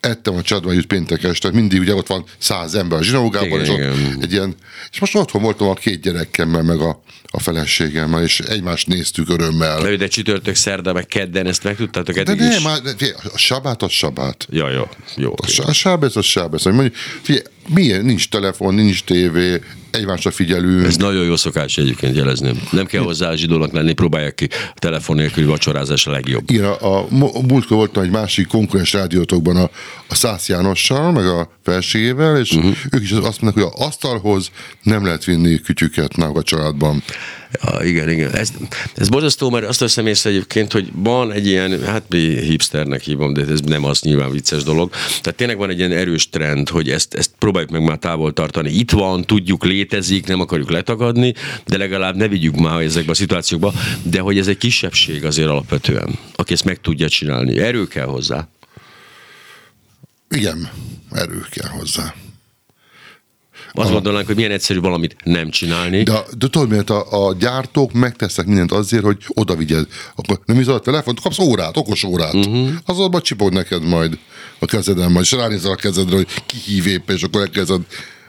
ettem a csadban együtt péntek este, mindig ugye ott van száz ember a zsinagógában, és ott egy ilyen, és most otthon voltam a két gyerekemmel, meg a, a feleségemmel, és egymást néztük örömmel. De, de csütörtök, szerda, meg kedden ezt meg tudtátok eddig De nem, már, a sabát az sabát. Ja, jó, jó. A, a sábesz az sábesz. Mondjuk, figyelj, milyen, nincs telefon, nincs tévé, egymásra figyelünk. Ez nagyon jó szokás egyébként jelezném. Nem kell hozzá zsidónak lenni, próbálják ki. A telefon nélküli vacsorázás a legjobb. Igen, a, a, a múltkor voltam egy másik konkurens rádiótokban a, a Szász Jánossal, meg a felségével, és uh-huh. ők is azt mondják, hogy a asztalhoz nem lehet vinni kütyüket a családban. Ja, igen, igen. Ez, ez borzasztó, mert azt veszem észre egyébként, hogy van egy ilyen, hát mi hipsternek hívom, de ez nem az nyilván vicces dolog. Tehát tényleg van egy ilyen erős trend, hogy ezt, ezt próbáljuk meg már távol tartani. Itt van, tudjuk, létezik, nem akarjuk letagadni, de legalább ne vigyük már ezekbe a szituációkba, de hogy ez egy kisebbség azért alapvetően, aki ezt meg tudja csinálni. Erő kell hozzá. Igen, erő kell hozzá. Azt gondolnánk, hogy milyen egyszerű valamit nem csinálni. De, de tudod miért a, a gyártók megtesznek mindent azért, hogy oda vigyed. Akkor nem is a telefont, kapsz órát, okos órát. Uh-huh. Az abban csipog neked majd a kezeden, majd és ránézel a kezedre, hogy ki hív épp, és akkor elkezded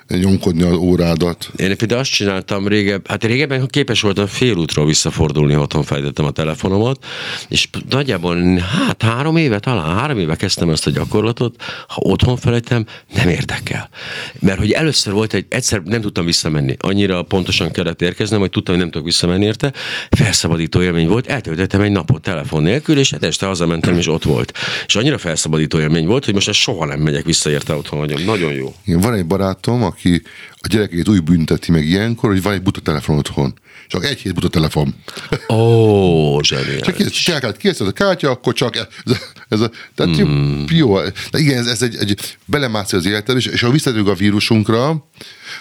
nyomkodni az órádat. Én például azt csináltam régebb, hát régebben képes voltam félútról visszafordulni, ha otthon fejtettem a telefonomat, és nagyjából hát három éve, talán három éve kezdtem ezt a gyakorlatot, ha otthon felejtem, nem érdekel. Mert hogy először volt egy, egyszer nem tudtam visszamenni, annyira pontosan kellett érkeznem, hogy tudtam, hogy nem tudok visszamenni érte, felszabadító élmény volt, eltöltöttem egy napot telefon nélkül, és hát este hazamentem, és ott volt. És annyira felszabadító élmény volt, hogy most ezt soha nem megyek vissza érte otthon, nagyon, nagyon jó. Igen, van egy barátom, aki a gyerekét úgy bünteti meg ilyenkor, hogy van egy buta telefon otthon. Csak egy hét buta telefon. Ó, oh, zseniális. Csak kész, kész a kártya, akkor csak ez, ez a, tehát mm. jó, de igen, ez, ez egy, egy belemászik az életed, és, és ha visszatérünk a vírusunkra,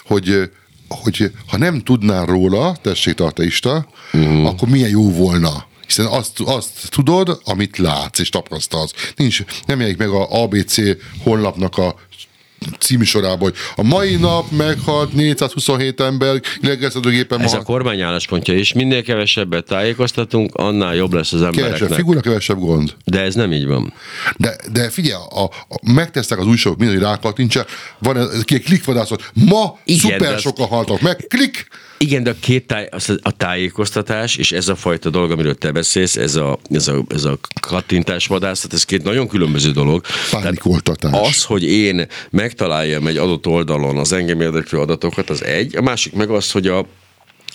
hogy hogy ha nem tudnál róla, tessék tartaista, mm. akkor milyen jó volna hiszen azt, azt tudod, amit látsz és tapasztalsz. Nincs, nem jelenik meg a ABC honlapnak a című sorában, hogy a mai nap meghalt 427 ember lélegeztetőgépen Ez a kormány álláspontja is. Minél kevesebbet tájékoztatunk, annál jobb lesz az Kevesebb embereknek. figura, kevesebb gond. De ez nem így van. De, de figyelj, a, a, megtesztek az újságok minden, hogy rákattintsák, van egy klikvadászat, ma Igen, szuper sokan haltak meg, klik! Igen, de a két táj, az- a tájékoztatás és ez a fajta dolog, amiről te beszélsz, ez a, ez a, ez a kattintás vadászat, ez két nagyon különböző dolog. Pánikoltatás. Az, hogy én megtaláljam egy adott oldalon az engem érdeklő adatokat, az egy. A másik meg az, hogy a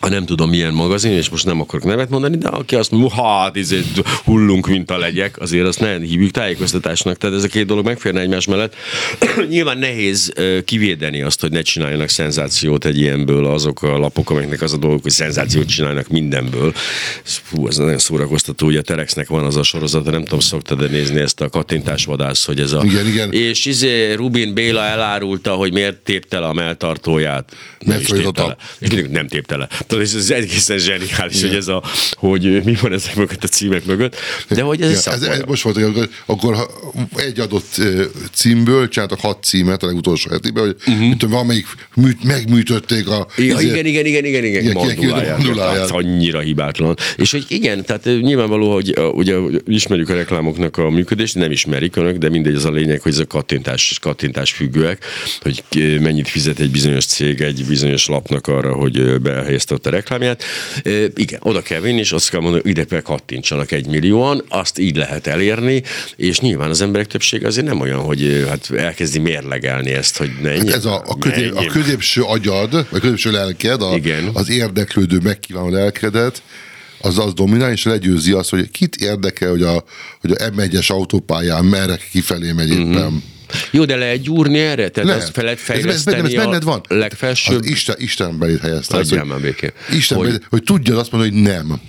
a nem tudom milyen magazin, és most nem akarok nevet mondani, de aki azt mondja, hát izé, hullunk, mint a legyek, azért azt ne hívjuk tájékoztatásnak. Tehát ez a két dolog megférne egymás mellett. Nyilván nehéz kivédeni azt, hogy ne csináljanak szenzációt egy ilyenből azok a lapok, amelyeknek az a dolgok, hogy szenzációt csinálnak mindenből. Ez, Fú, ez nagyon szórakoztató. Ugye a Terexnek van az a sorozata, nem tudom, szoktad nézni ezt a kattintásvadász, hogy ez a... Igen, igen. És izé Rubin Béla elárulta, hogy miért tépte le a melltartóját. Nem is Megfordította. tépte le. És mindig nem tépte le. Tudod, ez, ez egészen zseniális, hogy ez a, hogy mi van ezek mögött a címek mögött, de hogy ez, Ja, ez, ez, most volt, hogy akkor, ha egy adott címből csináltak hat címet a legutolsó hetében, hogy uh-huh. mit tudom, valamelyik műt, megműtötték a... Ja, izé- igen, igen, igen, igen, igen, Igen, manduláját. manduláját. Hát annyira hibátlan. És hogy igen, tehát nyilvánvaló, hogy ugye ismerjük a reklámoknak a működést, nem ismerik önök, de mindegy az a lényeg, hogy ez a kattintás, kattintás függőek, hogy mennyit fizet egy bizonyos cég egy bizonyos lapnak arra, hogy ö, behelyezte ott a reklámját. Ö, Igen, oda kell vinni, és azt kell mondani, hogy ide kattintsanak egy millióan, azt így lehet elérni, és nyilván az emberek többsége azért nem olyan, hogy hát elkezdi mérlegelni ezt, hogy ne Hát ez a, a, közép, a középső agyad, vagy a középső lelked, a, Igen. az érdeklődő, megkívánó lelkedet, az az dominál, és legyőzi azt, hogy kit érdekel, hogy a, hogy a M1-es autópályán merre kifelé megy éppen. Uh-huh. Jó, de lehet gyúrni erre? Tehát Nem. azt fel lehet ez, ez, ez, fejleszteni ez benned van. a legfelsőbb... Az Isten, Isten belét helyezte. ezt, Hagyjál hogy- békén. Isten Hogy- belét, hogy tudjad azt mondani, hogy nem.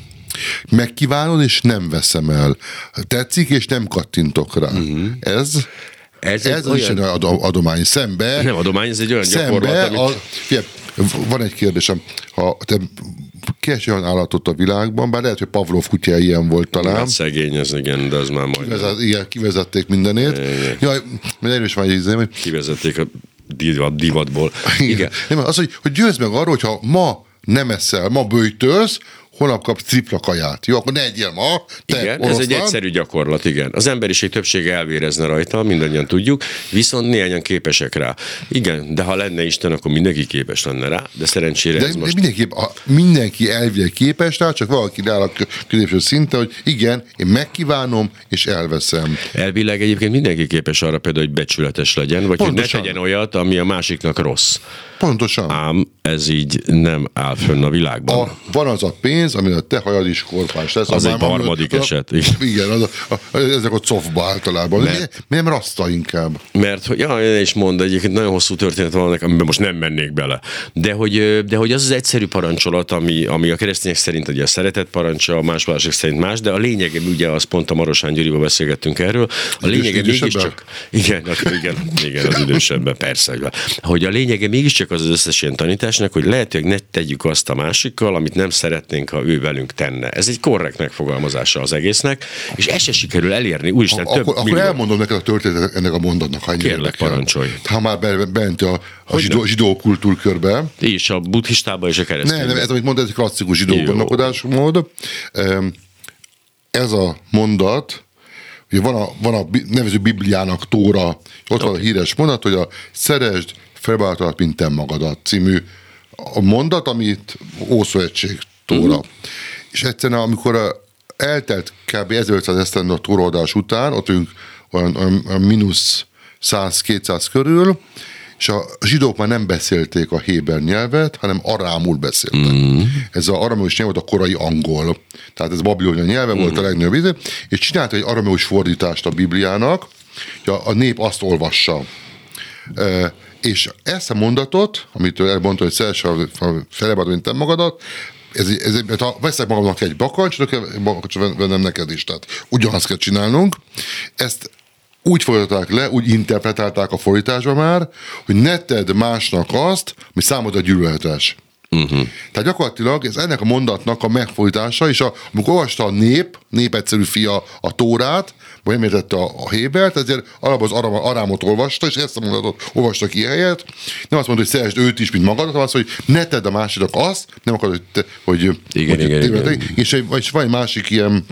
Megkívánod, és nem veszem el. Tetszik, és nem kattintok rá. Uh-huh. Ez. Ez egy ez az olyan- Isten ad- adomány. Szembe, Nem adomány, ez egy olyan gyakorlat, szembe amit... a, figyelj, van egy kérdésem. Ha te keres olyan állatot a világban, bár lehet, hogy Pavlov kutya ilyen volt talán, Hát szegény, ez igen, de az már majd Vezet, igen, kivezették mindenét. Jaj, mert erős van egy hogy kivezették a divat, divatból. Igen. Nem, az, hogy, hogy győzd meg arról, hogyha ma nem eszel, ma bőjtölsz, holnap kapsz tripla kaját. Jó, akkor ne egyél ma, te Igen, ez egy oroszlán. egyszerű gyakorlat, igen. Az emberiség többsége elvérezne rajta, mindannyian tudjuk, viszont néhányan képesek rá. Igen, de ha lenne Isten, akkor mindenki képes lenne rá, de szerencsére De, ez de most... mindenki, a, mindenki elvileg képes rá, csak valaki áll a középső szinte, hogy igen, én megkívánom, és elveszem. Elvileg egyébként mindenki képes arra például, hogy becsületes legyen, vagy Pontosan. hogy ne tegyen olyat, ami a másiknak rossz. Pontosan. Ám ez így nem áll fönn a világban. A, van az a pénz, amire a te hajad is korpás lesz. Az a egy harmadik a- eset, igen. Igen, az a, a, ezek a cofba általában. Mert- Mert, nem raszta inkább. Mert, hogy ja, én is mond, egyébként nagyon hosszú történet van ennek, amiben most nem mennék bele. De hogy, de hogy az az egyszerű parancsolat, ami, ami a keresztények szerint ugye a szeretet parancsa, a más mások szerint más, de a lényege ugye az pont a Marosán Gyurival beszélgettünk erről, a lényege mégiscsak, igen, igen, igen, az idősebben, persze, hogy a lényege mégiscsak az az összes ilyen tanításnak, hogy lehet, hogy ne tegyük azt a másikkal, amit nem szeretnénk, ha ő velünk tenne. Ez egy korrekt megfogalmazása az egésznek, és ezt se sikerül elérni, úristen, több Akkor, akkor millió. elmondom neked a történetet ennek a mondatnak, ha Kérlek, parancsolj. Ha már be- bent a, a zsidó, zsidó kultúrkörbe. És a buddhistában és a keresztényben. Nem, nem, ez amit mondtad, ez egy klasszikus zsidó gondolkodásmód. Ez a mondat, ugye van a, van a nevező Bibliának Tóra, ott van a híres mondat, hogy a szeresd felbátolat, mint te magadat című a mondat, amit Ószövetség Tóra. Mhm. És egyszerűen, amikor eltelt kb. 1500 esztendő a tóraadás után, ott ők olyan, olyan, olyan mínusz 100-200 körül, és a zsidók már nem beszélték a héber nyelvet, hanem arámul beszéltek. Mm. Ez a arameus nyelv volt a korai angol. Tehát ez babilonia nyelve mm. volt a legnagyobb íze, és csinált egy arameus fordítást a Bibliának, hogy a, a nép azt olvassa. E, és ezt a mondatot, amit ő elmondta, hogy szeres a felebad, mint te magadat, ez, ez, ez, ha veszek magamnak egy bakancsot, akkor bakancsot vennem neked is. Tehát ugyanazt kell csinálnunk. Ezt úgy fordították le, úgy interpretálták a fordításban már, hogy ne tedd másnak azt, ami számodra gyűlöletes. Uh-huh. Tehát gyakorlatilag ez ennek a mondatnak a megfordítása, és a, amikor olvasta a nép, nép egyszerű fia a tórát, vagy nem értette a, a Hébert, ezért alapból az Aram, Arámot olvasta, és ezt a mondatot olvasta ki helyet. Nem azt mondta, hogy szeresd őt is, mint magadat, hanem azt, hogy ne tedd a másiknak azt, nem akarod, hogy, te, hogy, Igen, hogy igen, igen. És, egy- és van egy másik ilyen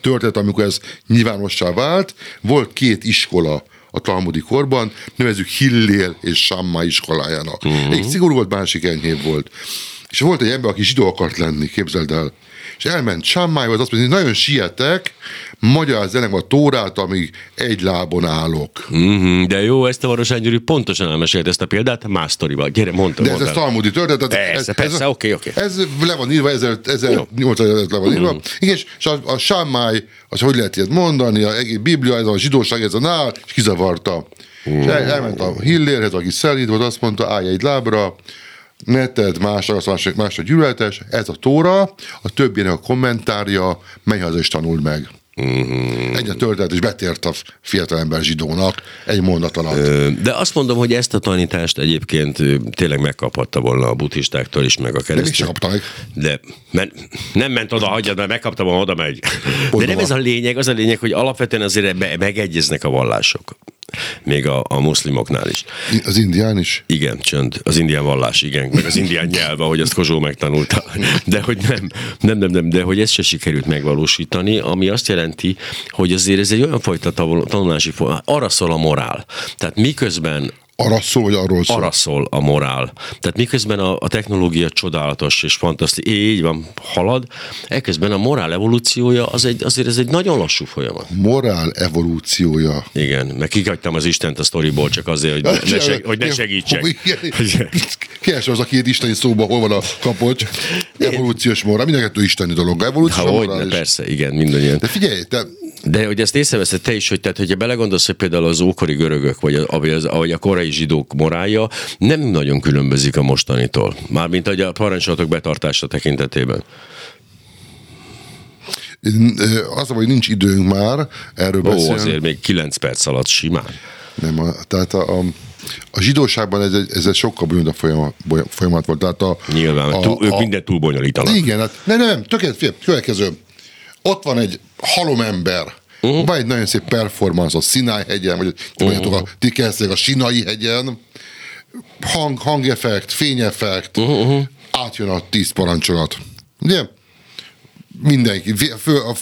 történet, amikor ez nyilvánossá vált, volt két iskola a talmudi korban, nevezzük Hillél és Samma iskolájának. Uh-huh. Egy szigorú volt, másik enyhébb volt. És volt egy ember, aki zsidó akart lenni, képzeld el. És elment Sammájhoz, azt mondja, hogy nagyon sietek, magyarázz a Tórát, amíg egy lábon állok. Mm-hmm, de jó, ezt a Varosán Gyuri pontosan elmesélt ezt a példát más sztorival. Gyere, mondta. De ez, ez talmudi történet. tehát Persze, ez, persze, ez, oké, oké. Ez le van írva, 1800 előtt le van írva. Mm. Igen, és, és a, a sámály, az hogy lehet ilyet mondani, a egész Biblia, ez a zsidóság, ez a nál, és kizavarta. Mm. És el, elment a Hillérhez, aki szelít volt, azt mondta, állj egy lábra, ne tedd más, az más, más a gyűlöletes, ez a tóra, a többinek a kommentárja, menj haza és tanuld meg. Mm. Egy a történet, és betért a fiatalember zsidónak egy mondat alatt. De azt mondom, hogy ezt a tanítást egyébként tényleg megkaphatta volna a buddhistáktól is, meg a De mégsem keresztény. kapta meg. De men, nem ment oda, hagyjad, mert megkaptam, oda megy. De nem ez a lényeg, az a lényeg, hogy alapvetően azért ebbe megegyeznek a vallások. Még a, a muszlimoknál is. Az indián is. Igen, csönd. Az indián vallás, igen. Meg az indián nyelv, ahogy azt Kozsó megtanulta. De hogy nem, nem, nem, nem, de hogy ezt se sikerült megvalósítani, ami azt jelenti, hogy azért ez egy olyan fajta tanulási forma, arra szól a morál. Tehát miközben Arra szól, vagy arról szól? arra szól a morál. Tehát miközben a, a technológia csodálatos és fantasztikus, így van, halad, ekközben a morál evolúciója az egy, azért ez egy nagyon lassú folyamat. Morál evolúciója. Igen, meg kihagytam az Istent a sztoriból csak azért, hogy ne, seg, hogy ne segítsek. Keres az a két isteni szóba, hol van a kapocs. Evolúciós morál, mind a kettő isteni dolog. Evolúciós Ha hogy, morális. persze, igen, mindannyian. De figyelj, te, De hogy ezt észreveszed te is, hogy tehát, hogyha belegondolsz, hogy például az ókori görögök, vagy, a, vagy, az, vagy a korai zsidók morálja nem nagyon különbözik a mostanitól. Mármint a parancsolatok betartása tekintetében. az, hogy nincs időnk már erről Ó, beszélni. azért még 9 perc alatt simán. Nem, a, tehát a, a, a zsidóságban ez egy, ez egy sokkal bonyolultabb folyamat, folyamat volt. Tehát a, Nyilván, a, túl, ők a, mindent túl bonyolítanak. Igen, hát, nem, nem, tökéletes, következő. Ott van egy halom ember, uh-huh. van egy nagyon szép performance a Sinai hegyen, vagy uh-huh. a, kezdtek a Sinai hegyen, hang, hangeffekt, fényeffekt, uh-huh. átjön a tíz parancsolat. Ugye? Mindenki, fő, a,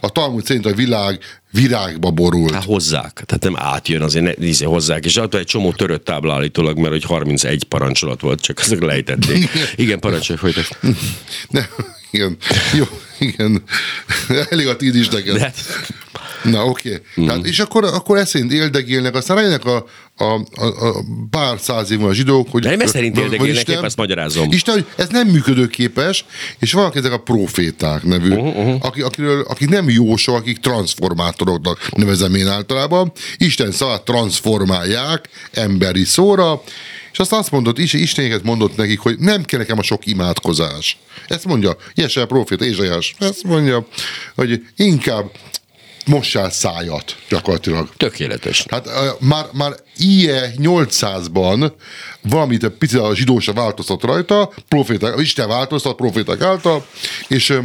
a Talmud szerint a világ virágba borult. Hát hozzák, tehát nem átjön, azért ne, nézze, hozzák, és attól egy csomó törött tábla állítólag, mert hogy 31 parancsolat volt, csak ezek lejtették. Igen, parancsolj, folytat. Nem, igen, jó, igen. Elég a tíz is neked. De, Na, oké. Okay. Hát, és akkor, akkor ezt szerint éldegélnek, aztán rájönnek a, a, a, a pár száz év a zsidók, hogy... De nem ezt szerint éldegélnek, Isten- ezt magyarázom. Isten, hogy ez nem működőképes, és vannak ezek a proféták nevű, uh-huh, uh-huh. Akik, akiről, akik nem jósok, akik transformátoroknak nevezem én általában. Isten szavát transformálják emberi szóra, és azt azt mondott, is, Istenéket mondott nekik, hogy nem kell nekem a sok imádkozás. Ezt mondja, Jese proféta, Ézsaiás, ezt mondja, hogy inkább mossál szájat gyakorlatilag. tökéletes. Hát ö, már, már IE 800-ban valamit egy picit a zsidósa változtat rajta, proféták, Isten változtat proféták által, és ö,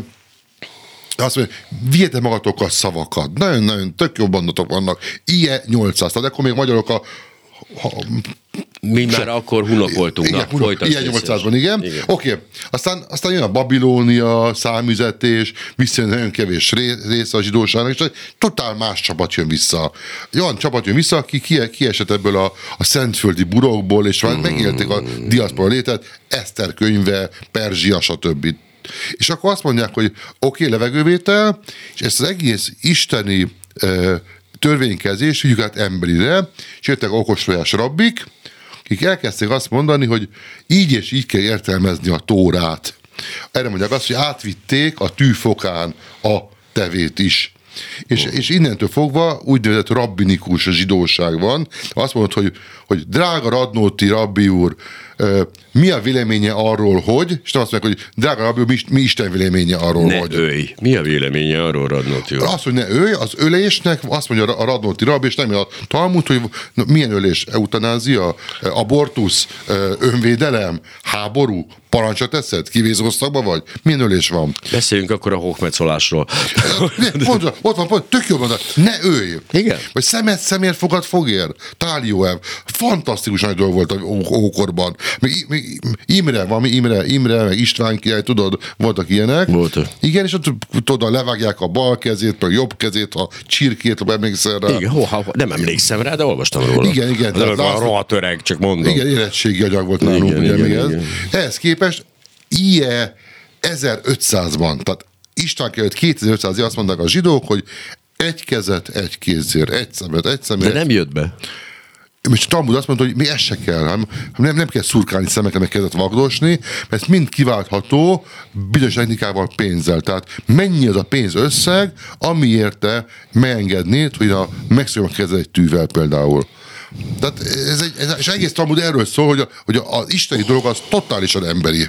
azt mondja, vigyétek magatok a szavakat. Nagyon-nagyon tök jó bandatok vannak. IE 800, tehát akkor még magyarok a ha, Mi már akkor hunok voltunk. igen, Na, hunok, ilyen légy 800-ban, igen. Igen. Oké, okay. aztán, aztán jön a Babilónia, számüzetés, visszajön nagyon kevés ré- része a zsidóságnak, és totál más csapat jön vissza. Olyan csapat jön vissza, aki kie- kiesett ebből a, a szentföldi burokból, és már megélték a diaszpora létet, Eszter könyve, Perzsia, stb. És akkor azt mondják, hogy oké, okay, levegővétel, és ezt az egész isteni ö, törvénykezés vigyük át emberire, és jöttek okostojás rabbik, akik elkezdték azt mondani, hogy így és így kell értelmezni a tórát. Erre mondják azt, hogy átvitték a tűfokán a tevét is. És, és innentől fogva úgynevezett rabbinikus zsidóság van. Azt mondod, hogy, hogy drága Radnóti rabbi úr, mi a véleménye arról, hogy, és nem azt mondják, hogy drága rabbi, mi, mi Isten véleménye arról, Ne hogy. őj. Mi a véleménye arról, Radnóti úr? Azt, hogy ne ölj, az ölésnek, azt mondja a Radnóti Rab, és nem a Talmud, hogy na, milyen ölés, eutanázia, abortusz, önvédelem, háború, parancsot teszed, kivézóztakba vagy, milyen ölés van? Beszéljünk akkor a hókmecolásról. Pont, ott van, pont, tök jó mondani, ne ölj! Igen. Vagy szemet szemért fogad fogér. Tálióev. Fantasztikus nagy dolog volt a ókorban. Még, még Imre, valami Imre, Imre, meg István király, tudod, voltak ilyenek. Voltak. Igen, és ott tudod, levágják a bal kezét, meg a jobb kezét, a csirkét, ha emlékszel rá. Igen, hó, nem emlékszem rá, de olvastam róla. Igen, igen, De van László- rohadt öreg, csak mondom. Igen, érettségi anyag volt nálunk, Igen, ugye igen, igen. Ehhez képest IE 1500-ban, tehát István előtt 2500 azt mondták a zsidók, hogy egy kezet, egy kézért, egy szemet, egy De szemet. nem jött be. És Talmud azt mondta, hogy mi ez se kell, hanem nem, nem kell szurkálni szemeket, meg kezet vagdosni, mert mind kiváltható bizonyos technikával pénzzel. Tehát mennyi az a pénz összeg, amiért te megengednéd, hogy a megszóljon a kezed egy tűvel például. Tehát ez egy, ez, és egész Talmud erről szól, hogy, a, hogy a, az isteni dolog az totálisan emberi.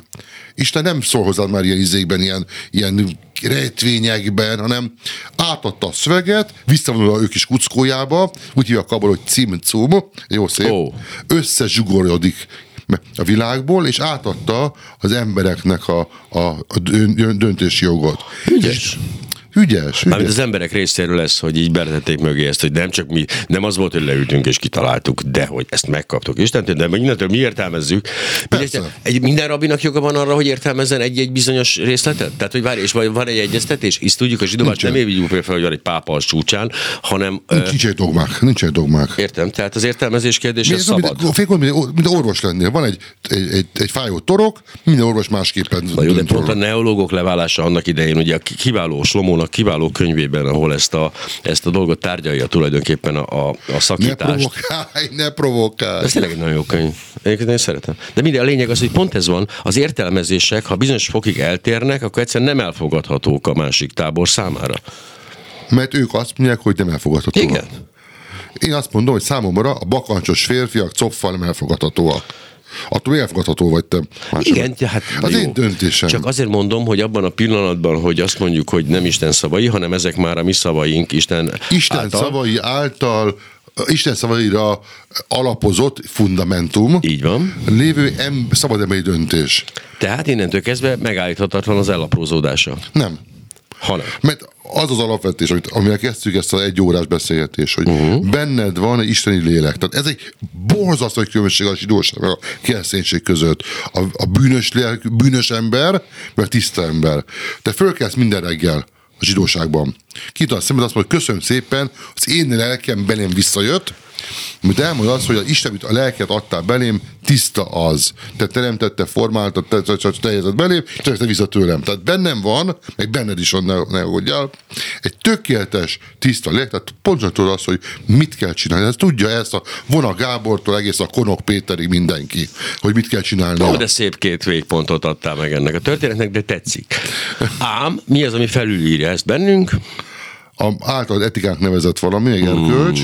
Isten nem szól hozzád már ilyen izékben, ilyen, ilyen rejtvényekben, hanem átadta a szöveget, visszavonul a ő kis kuckójába, úgy hívják abból, hogy cimcum, jó szép, Ó. összezsugorodik a világból, és átadta az embereknek a, a, a dön- döntési jogot. Ügyes. Ügyes, ügyes. az emberek részéről lesz, hogy így beletették mögé ezt, hogy nem csak mi, nem az volt, hogy leültünk és kitaláltuk, de hogy ezt megkaptuk Istentől, de meg innentől mi értelmezzük. Persze. Egy, minden rabinak joga van arra, hogy értelmezzen egy-egy bizonyos részletet? Tehát, hogy várj, és van egy egyeztetés? Ezt tudjuk, a zsidóvás nem évig fel, hogy van egy pápa a csúcsán, hanem Nincs egy dogmák, nincs egy dogmák. értem, tehát az értelmezés kérdése Mi ez, szabad. mint, félkor, mint, mint orvos lennél. Van egy, egy, egy, egy fájó torok, minden orvos másképpen Na jó, de pont a neológok leválása annak idején, ugye a kiváló Slomónak kiváló könyvében, ahol ezt a, ezt a dolgot tárgyalja tulajdonképpen a, a, a Ne szakítást. provokálj, ne provokálj. Ez tényleg egy nagyon jó könyv. Egyébként én szeretem. De minden a lényeg az, hogy pont ez van, az értelmezések, ha bizonyos fokig eltérnek, akkor egyszerűen nem elfogadhatók a másik tábor számára. Mert ők azt mondják, hogy nem elfogadható. Igen. Én azt mondom, hogy számomra a bakancsos férfiak coffal nem elfogadhatóak. Attól elfogadható vagy te. Más Igen, hát Az jó. én döntésem. Csak azért mondom, hogy abban a pillanatban, hogy azt mondjuk, hogy nem Isten szavai, hanem ezek már a mi szavaink, Isten, Isten által. szavai által Isten szavaira alapozott fundamentum Így van. lévő em, szabad emberi döntés. Tehát innentől kezdve megállíthatatlan az elaprózódása. Nem. Hanem. Mert az az alapvetés, amit, amivel kezdtük ezt az egy órás beszélgetést, hogy uh-huh. benned van egy isteni lélek. Tehát ez egy borzasztó különbség a zsidóság a kereszténység között. A, a bűnös, lélek, bűnös ember, meg tiszta ember. Te fölkelsz minden reggel a zsidóságban. Kitalálsz szemed azt mondod, hogy köszönöm szépen, az én lelkem belém visszajött, amit elmond az, hogy az Isten, amit a lelket adtál belém, tiszta az. Te teremtette, formáltad, te, te, te, te belém, és te vissza tőlem. Tehát bennem van, meg benned is van, ne, ne aggódjál, egy tökéletes, tiszta lélek, tehát pontosan tudod azt, hogy mit kell csinálni. Ez tudja ezt a Vona Gábortól egész a Konok Péterig mindenki, hogy mit kell csinálni. Ó, de szép két végpontot adtál meg ennek a történetnek, de tetszik. Ám mi az, ami felülírja ezt bennünk? A általad etikánk nevezett valami, egy erkölcs,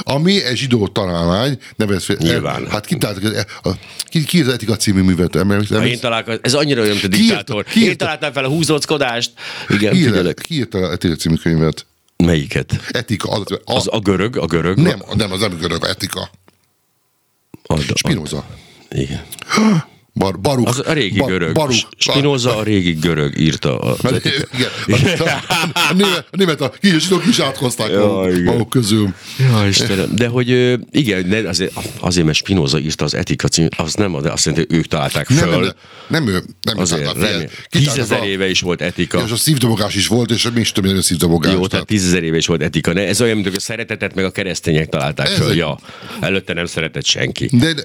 ami egy zsidó találmány, nevez fel. Nyilván. Hát ki, talált, a, ki, ki az etika című művet? Emlékszel? Ha én ez annyira olyan, mint a diktátor. ki írta? Én találtam fel a húzóckodást. Igen, Ki írta, ki írta a etika című könyvet? Melyiket? Etika. Az, az, Az a görög, a görög. nem, nem, az nem görög, etika. Spinoza. igen. Bar, baruk. Az a régi Bar- görög. Baruk. Spinoza a régi görög írta. A, igen, a, a, a, német, a német, a zsidók is átkozták Ja, maguk, közül. Ja, Istenem. De hogy igen, azért, azért mert Spinoza írta az etika cím, az nem, de azt jelenti, hogy ők találták Nem, föl. nem, nem ő, nem Azért. Kitalálta Tízezer éve is volt etika. És a szívdobogás is volt, és még is több minden szívdobogás. Jó, tehát tízezer éve is volt etika. Ne, ez olyan, mint hogy a szeretetet meg a keresztények találták Ez föl. Ja. Előtte nem szeretett senki. De, de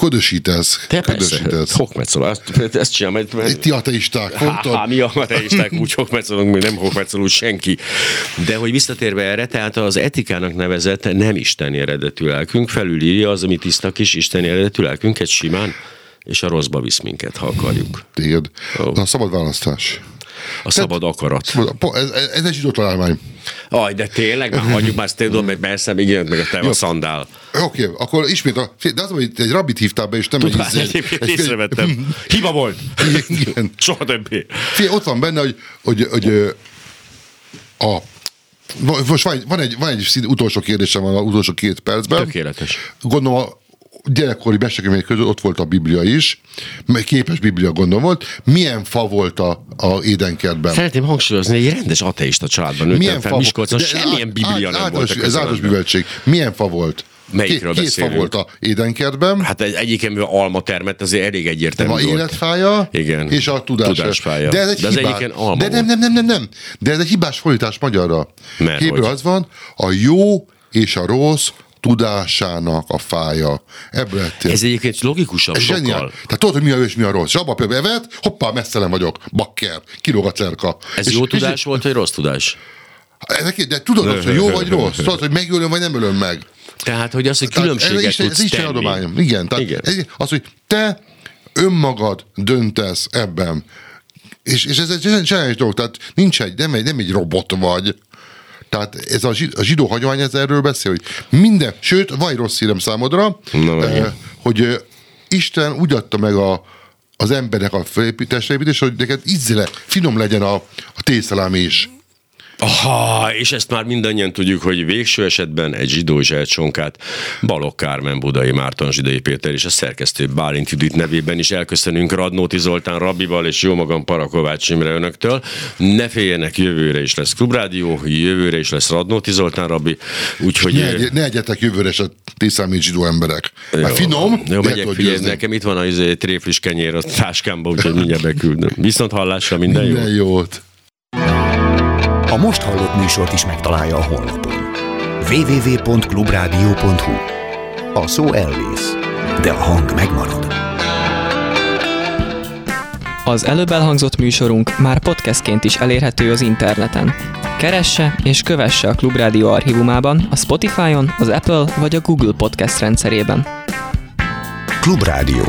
ködösítesz. Te persze, ködösítesz. hokmetszol, ezt, ezt csinál, mert, mert Ti ateisták, mondtad? Há, mi a mateisták, úgy hokmetszolunk, mi nem hokmetszolunk senki. De hogy visszatérve erre, tehát az etikának nevezett nem isteni eredetű lelkünk felülírja az, ami tiszta kis isteni eredetű lelkünket simán, és a rosszba visz minket, ha akarjuk. Téged. Ó. Na, szabad választás. A szabad akarat. Ez, ez egy zsidó találmány. Aj, de tényleg, már hagyjuk már, ezt tudom, hogy persze, még jön meg a te a szandál. Oké, okay, akkor ismét, a, de az, hogy egy rabit hívtál be, és nem Tudod, egy... egyébként észrevettem. Hiba volt. Igen. Soha többé. Fé, ott van benne, hogy, hogy, hogy a most van egy, van egy, van egy utolsó kérdésem van az utolsó két percben. Tökéletes. Gondolom a gyerekkori mesterkönyvek között ott volt a Biblia is, képes Biblia gondolom volt. Milyen fa volt a, a édenkertben? Szeretném hangsúlyozni, egy rendes ateista családban nőttem fel volt? Miskolcon, De semmilyen át- biblia át- nem volt. általános- a Ez általános műveltség. Milyen fa volt? Melyikről két, két fa beszélünk? volt a édenkertben. Hát egy, egyikemben alma termett, azért elég egyértelmű a volt. életfája Igen. és a tudás. Tudásfája. De ez egy De hibás. egyiken alma De nem, nem, nem, nem, nem. De ez egy hibás fordítás magyarra. Mert az van, a jó és a rossz tudásának a fája. Ebből lettél. Ez egyébként logikusabb Ez sokkal. zseniál. Tehát tudod, hogy mi a jó és mi a rossz. És abba például evet, hoppá, messzelen vagyok, bakker, kilóg a cerka. Ez és, jó és- tudás volt, vagy rossz tudás? Ezek, de tudod, azt, hogy jó vagy rossz. Tudod, hogy megölöm, vagy nem ölöm meg. Tehát, hogy az, hogy Tehát különbséget ez Isten, tudsz ez Isten tenni. adományom. Igen, tehát Igen. Ez, az, hogy te önmagad döntesz ebben. És, és ez egy zseniális dolog, tehát nincs egy, nem egy, nem egy robot vagy. Tehát ez a, zsi- a zsidó hagyomány ez erről beszél, hogy minden, sőt, van egy rossz hírem számodra, Na, eh, hogy eh, Isten úgy adta meg a, az embernek a felépítésre, hogy neked ízle, finom legyen a, a tészelám is. Aha, és ezt már mindannyian tudjuk, hogy végső esetben egy zsidó zselcsonkát Balogh Kármen, Budai Márton, Zsidai Péter és a szerkesztő Bálint Judit nevében is elköszönünk Radnóti Zoltán Rabival és jó magam Parakovács Imre önöktől. Ne féljenek, jövőre is lesz Klubrádió, jövőre is lesz Radnóti Zoltán Rabi, úgyhogy... Ne, egy, ne egyetek jövőre se tészelmét zsidó emberek. Már finom, Jó, megyek, figyelj, nekem itt van a izé, tréflis kenyér a táskámba, úgyhogy mindjárt beküldöm. Viszont hallásra minden, jó. Minden jót. A most hallott műsort is megtalálja a honlapon. www.clubradio.hu A szó elvész, de a hang megmarad. Az előbb elhangzott műsorunk már podcastként is elérhető az interneten. Keresse és kövesse a Klubrádió archívumában, a Spotify-on, az Apple vagy a Google Podcast rendszerében. Klubrádió.